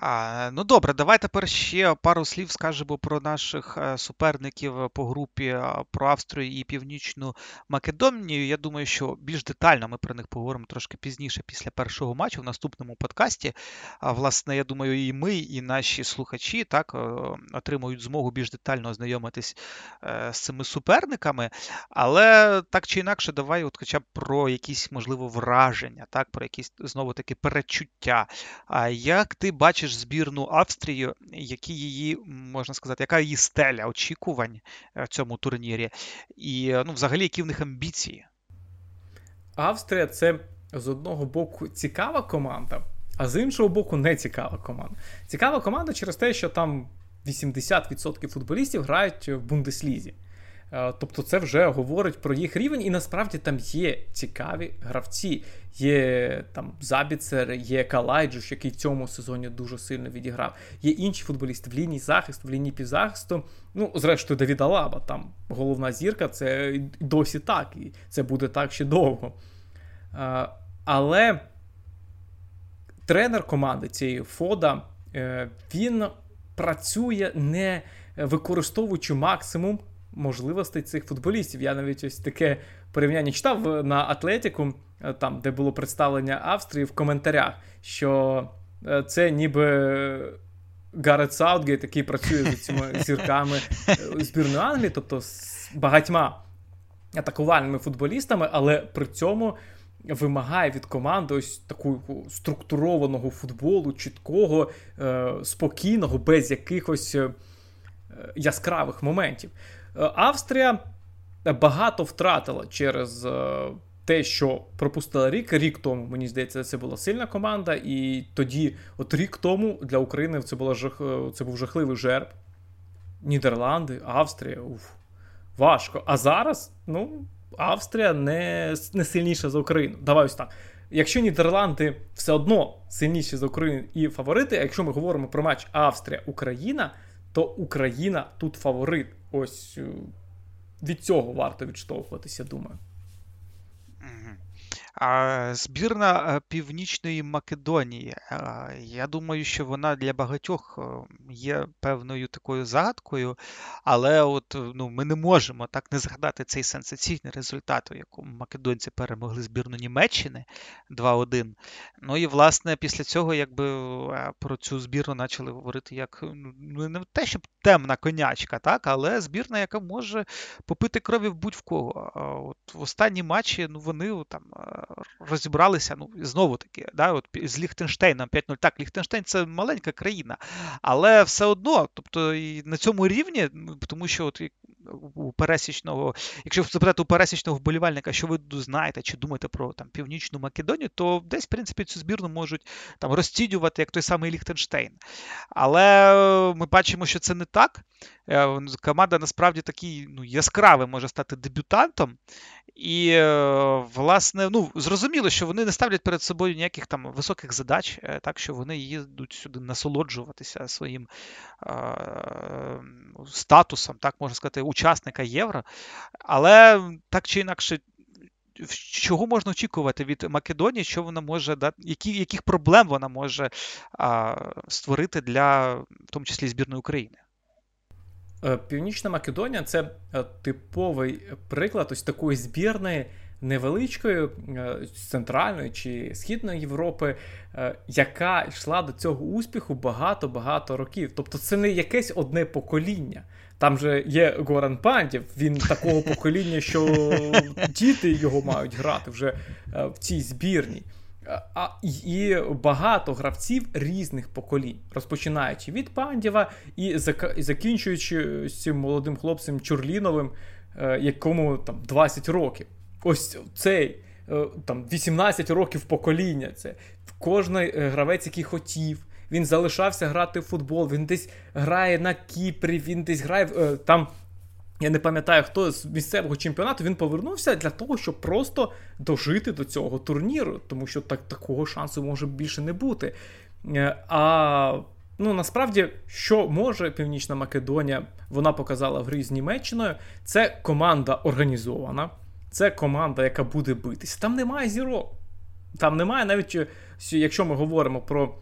А, Ну добре, давай тепер ще пару слів скажемо про наших е, суперників по групі про Австрію і Північну Македонію. Я думаю, що більш детально ми про них поговоримо трошки пізніше після першого матчу в наступному подкасті. А, Власне, я думаю, і ми, і наші слухачі так е, отримують змогу більш детально ознайомитись е, з цими суперниками. Але так чи інакше, давай, от хоча б про якісь можливо враження, так, про якісь знову таки перечуття. А як ти бачиш? Бачиш збірну Австрії, які її, можна сказати, яка її стеля очікувань е, в цьому турнірі, і ну, взагалі, які в них амбіції? Австрія це з одного боку цікава команда, а з іншого боку, не цікава команда. Цікава команда через те, що там 80% футболістів грають в Бундеслізі. Е, тобто це вже говорить про їх рівень, і насправді там є цікаві гравці. Є там Забіцер, є Калайджуш, який в цьому сезоні дуже сильно відіграв. Є інші футболісти в лінії захисту, в лінії півзахисту. Ну, зрештою, Давіда Лаба, там головна зірка, це досі так, і це буде так ще довго. Е, але тренер команди цієї Фода, е, він працює не використовуючи максимум можливостей цих футболістів. Я навіть ось таке порівняння читав на Атлетіку, е, там, де було представлення Австрії в коментарях, що е, це ніби. Гарет Саутгейт, який працює з цими [laughs] зірками е, збірної Англії, тобто з багатьма атакувальними футболістами, але при цьому вимагає від команди ось такого структурованого футболу, чіткого, спокійного, без якихось яскравих моментів. Е, Австрія багато втратила через е, те, що пропустила рік. Рік тому, мені здається, це була сильна команда, і тоді, от рік тому, для України це була жах... Е, це був жахливий жерб. Нідерланди, Австрія. Уф, важко. А зараз, ну, Австрія не не сильніша за Україну. Давай ось так. Якщо Нідерланди все одно сильніші за Україну і фаворити, а якщо ми говоримо про матч Австрія-Україна, то Україна тут фаворит. Ось е, від цього варто відштовхуватися, думаю. Збірна е, Північної Македонії. Я думаю, що вона для багатьох е, є певною такою загадкою, але от ну, ми не можемо так не згадати цей сенсаційний результат, у якому македонці перемогли збірну Німеччини 2-1. Ну і власне після цього якби е, про цю збірну почали говорити як ну не те, щоб темна конячка, так, але збірна, яка може попити крові в будь-в кого. От В останній матчі ну, вони там розібралися, ну, знову таки, да, от з Ліхтенштейном 5-0. Так, Ліхтенштейн це маленька країна, але все одно, тобто і на цьому рівні, тому що от у пересічного, якщо запитати у пересічного вболівальника, що ви знаєте чи думаєте про там Північну Македонію, то десь, в принципі, цю збірну можуть там розцінювати як той самий Ліхтенштейн. Але ми бачимо, що це не так. Е, команда насправді такий ну, яскравий може стати дебютантом. І, е, власне, ну, зрозуміло, що вони не ставлять перед собою ніяких там високих задач, е, так що вони їдуть сюди насолоджуватися своїм е- статусом, так можна сказати, учасника євро. Але так чи інакше. Чого можна очікувати від Македонії, що вона може дати, які, яких проблем вона може а, створити для, в тому числі, збірної України? Е, Північна Македонія це е, типовий приклад ось такої збірної невеличкої е, центральної чи східної Європи, яка йшла до цього успіху багато-багато років. Тобто це не якесь одне покоління. Там же є Горан Пандів, він такого покоління, що діти його мають грати вже в цій збірній. А, І багато гравців різних поколінь, розпочинаючи від Пандєва і закінчуючи з цим молодим хлопцем Чурліновим, е, якому там 20 років. Ось цей е, там 18 років покоління. Це кожний е, гравець, який хотів. Він залишався грати в футбол, він десь грає на Кіпрі, він десь грає там я не пам'ятаю, хто з місцевого чемпіонату він повернувся для того, щоб просто дожити до цього турніру, тому що так, такого шансу може більше не бути. Е, а ну насправді, що може Північна Македонія, вона показала в грі з Німеччиною. Це команда організована, це команда, яка буде битися. Там немає зірок. Там немає навіть, е, якщо ми говоримо про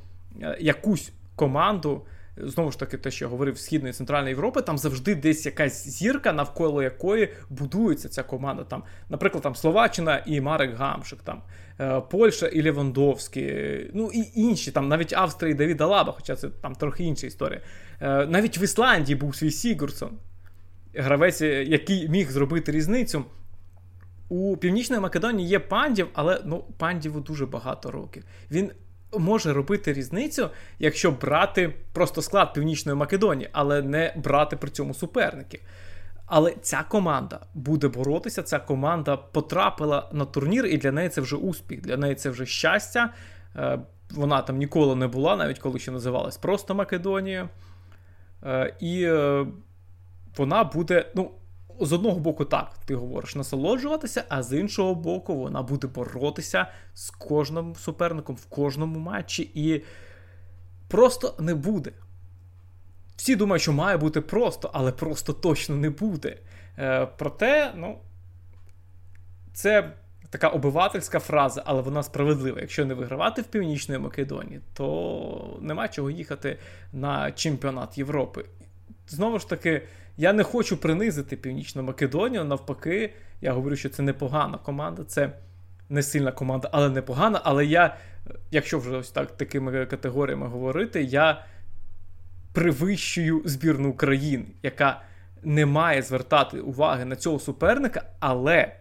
е, якусь команду знову ж таки, те, що я говорив, Східної і Центральної Європи, там завжди десь якась зірка, навколо якої будується ця команда. Там, Наприклад, там Словаччина і Марек Гамшик, там, е, Польща і Левандовський, ну і інші, там навіть Австрія і Давіда Лаба, хоча це там трохи інша історія. Е, навіть в Ісландії був свій Сігурсон, гравець, який міг зробити різницю. У Північної Македонії є пандів, але ну, пандіву дуже багато років. Він може робити різницю, якщо брати просто склад Північної Македонії, але не брати при цьому суперників. Але ця команда буде боротися. Ця команда потрапила на турнір, і для неї це вже успіх, для неї це вже щастя. Е, вона там ніколи не була, навіть коли ще називалась просто Македонія. Е, і е, вона буде, ну, з одного боку, так, ти говориш насолоджуватися, а з іншого боку, вона буде боротися з кожним суперником в кожному матчі, і просто не буде. Всі думають, що має бути просто, але просто точно не буде. Е, Проте, ну, це така обивательська фраза, але вона справедлива. Якщо не вигравати в Північної Македонії, то нема чого їхати на чемпіонат Європи. Знову ж таки. Я не хочу принизити Північну Македонію. Навпаки, я говорю, що це непогана команда, це не сильна команда, але непогана. Але я, якщо вже ось так такими категоріями говорити, я привищую збірну України, яка не має звертати уваги на цього суперника, але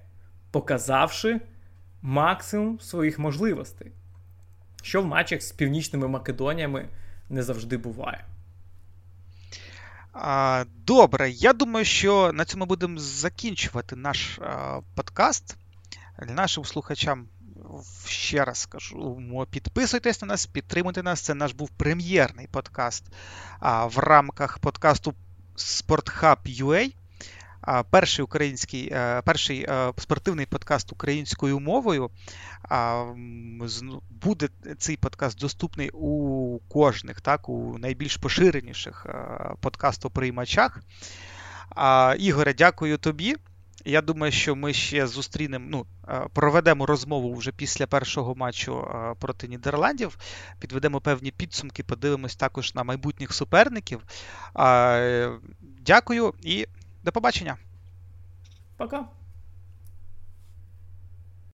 показавши максимум своїх можливостей, що в матчах з північними Македоніями не завжди буває. Добре, я думаю, що на цьому будемо закінчувати наш подкаст. Нашим слухачам ще раз скажу: підписуйтесь на нас, підтримуйте нас. Це наш був прем'єрний подкаст в рамках подкасту SportHub.ua перший український, е, перший е, спортивний подкаст українською мовою. Буде цей подкаст доступний у кожних, так, у найбільш поширеніших е, подкастоприймачах. Ігоре, дякую тобі. Я думаю, що ми ще зустрінемо, ну, проведемо розмову вже після першого матчу проти Нідерландів, підведемо певні підсумки, подивимось також на майбутніх суперників. Дякую і до побачення. Пока.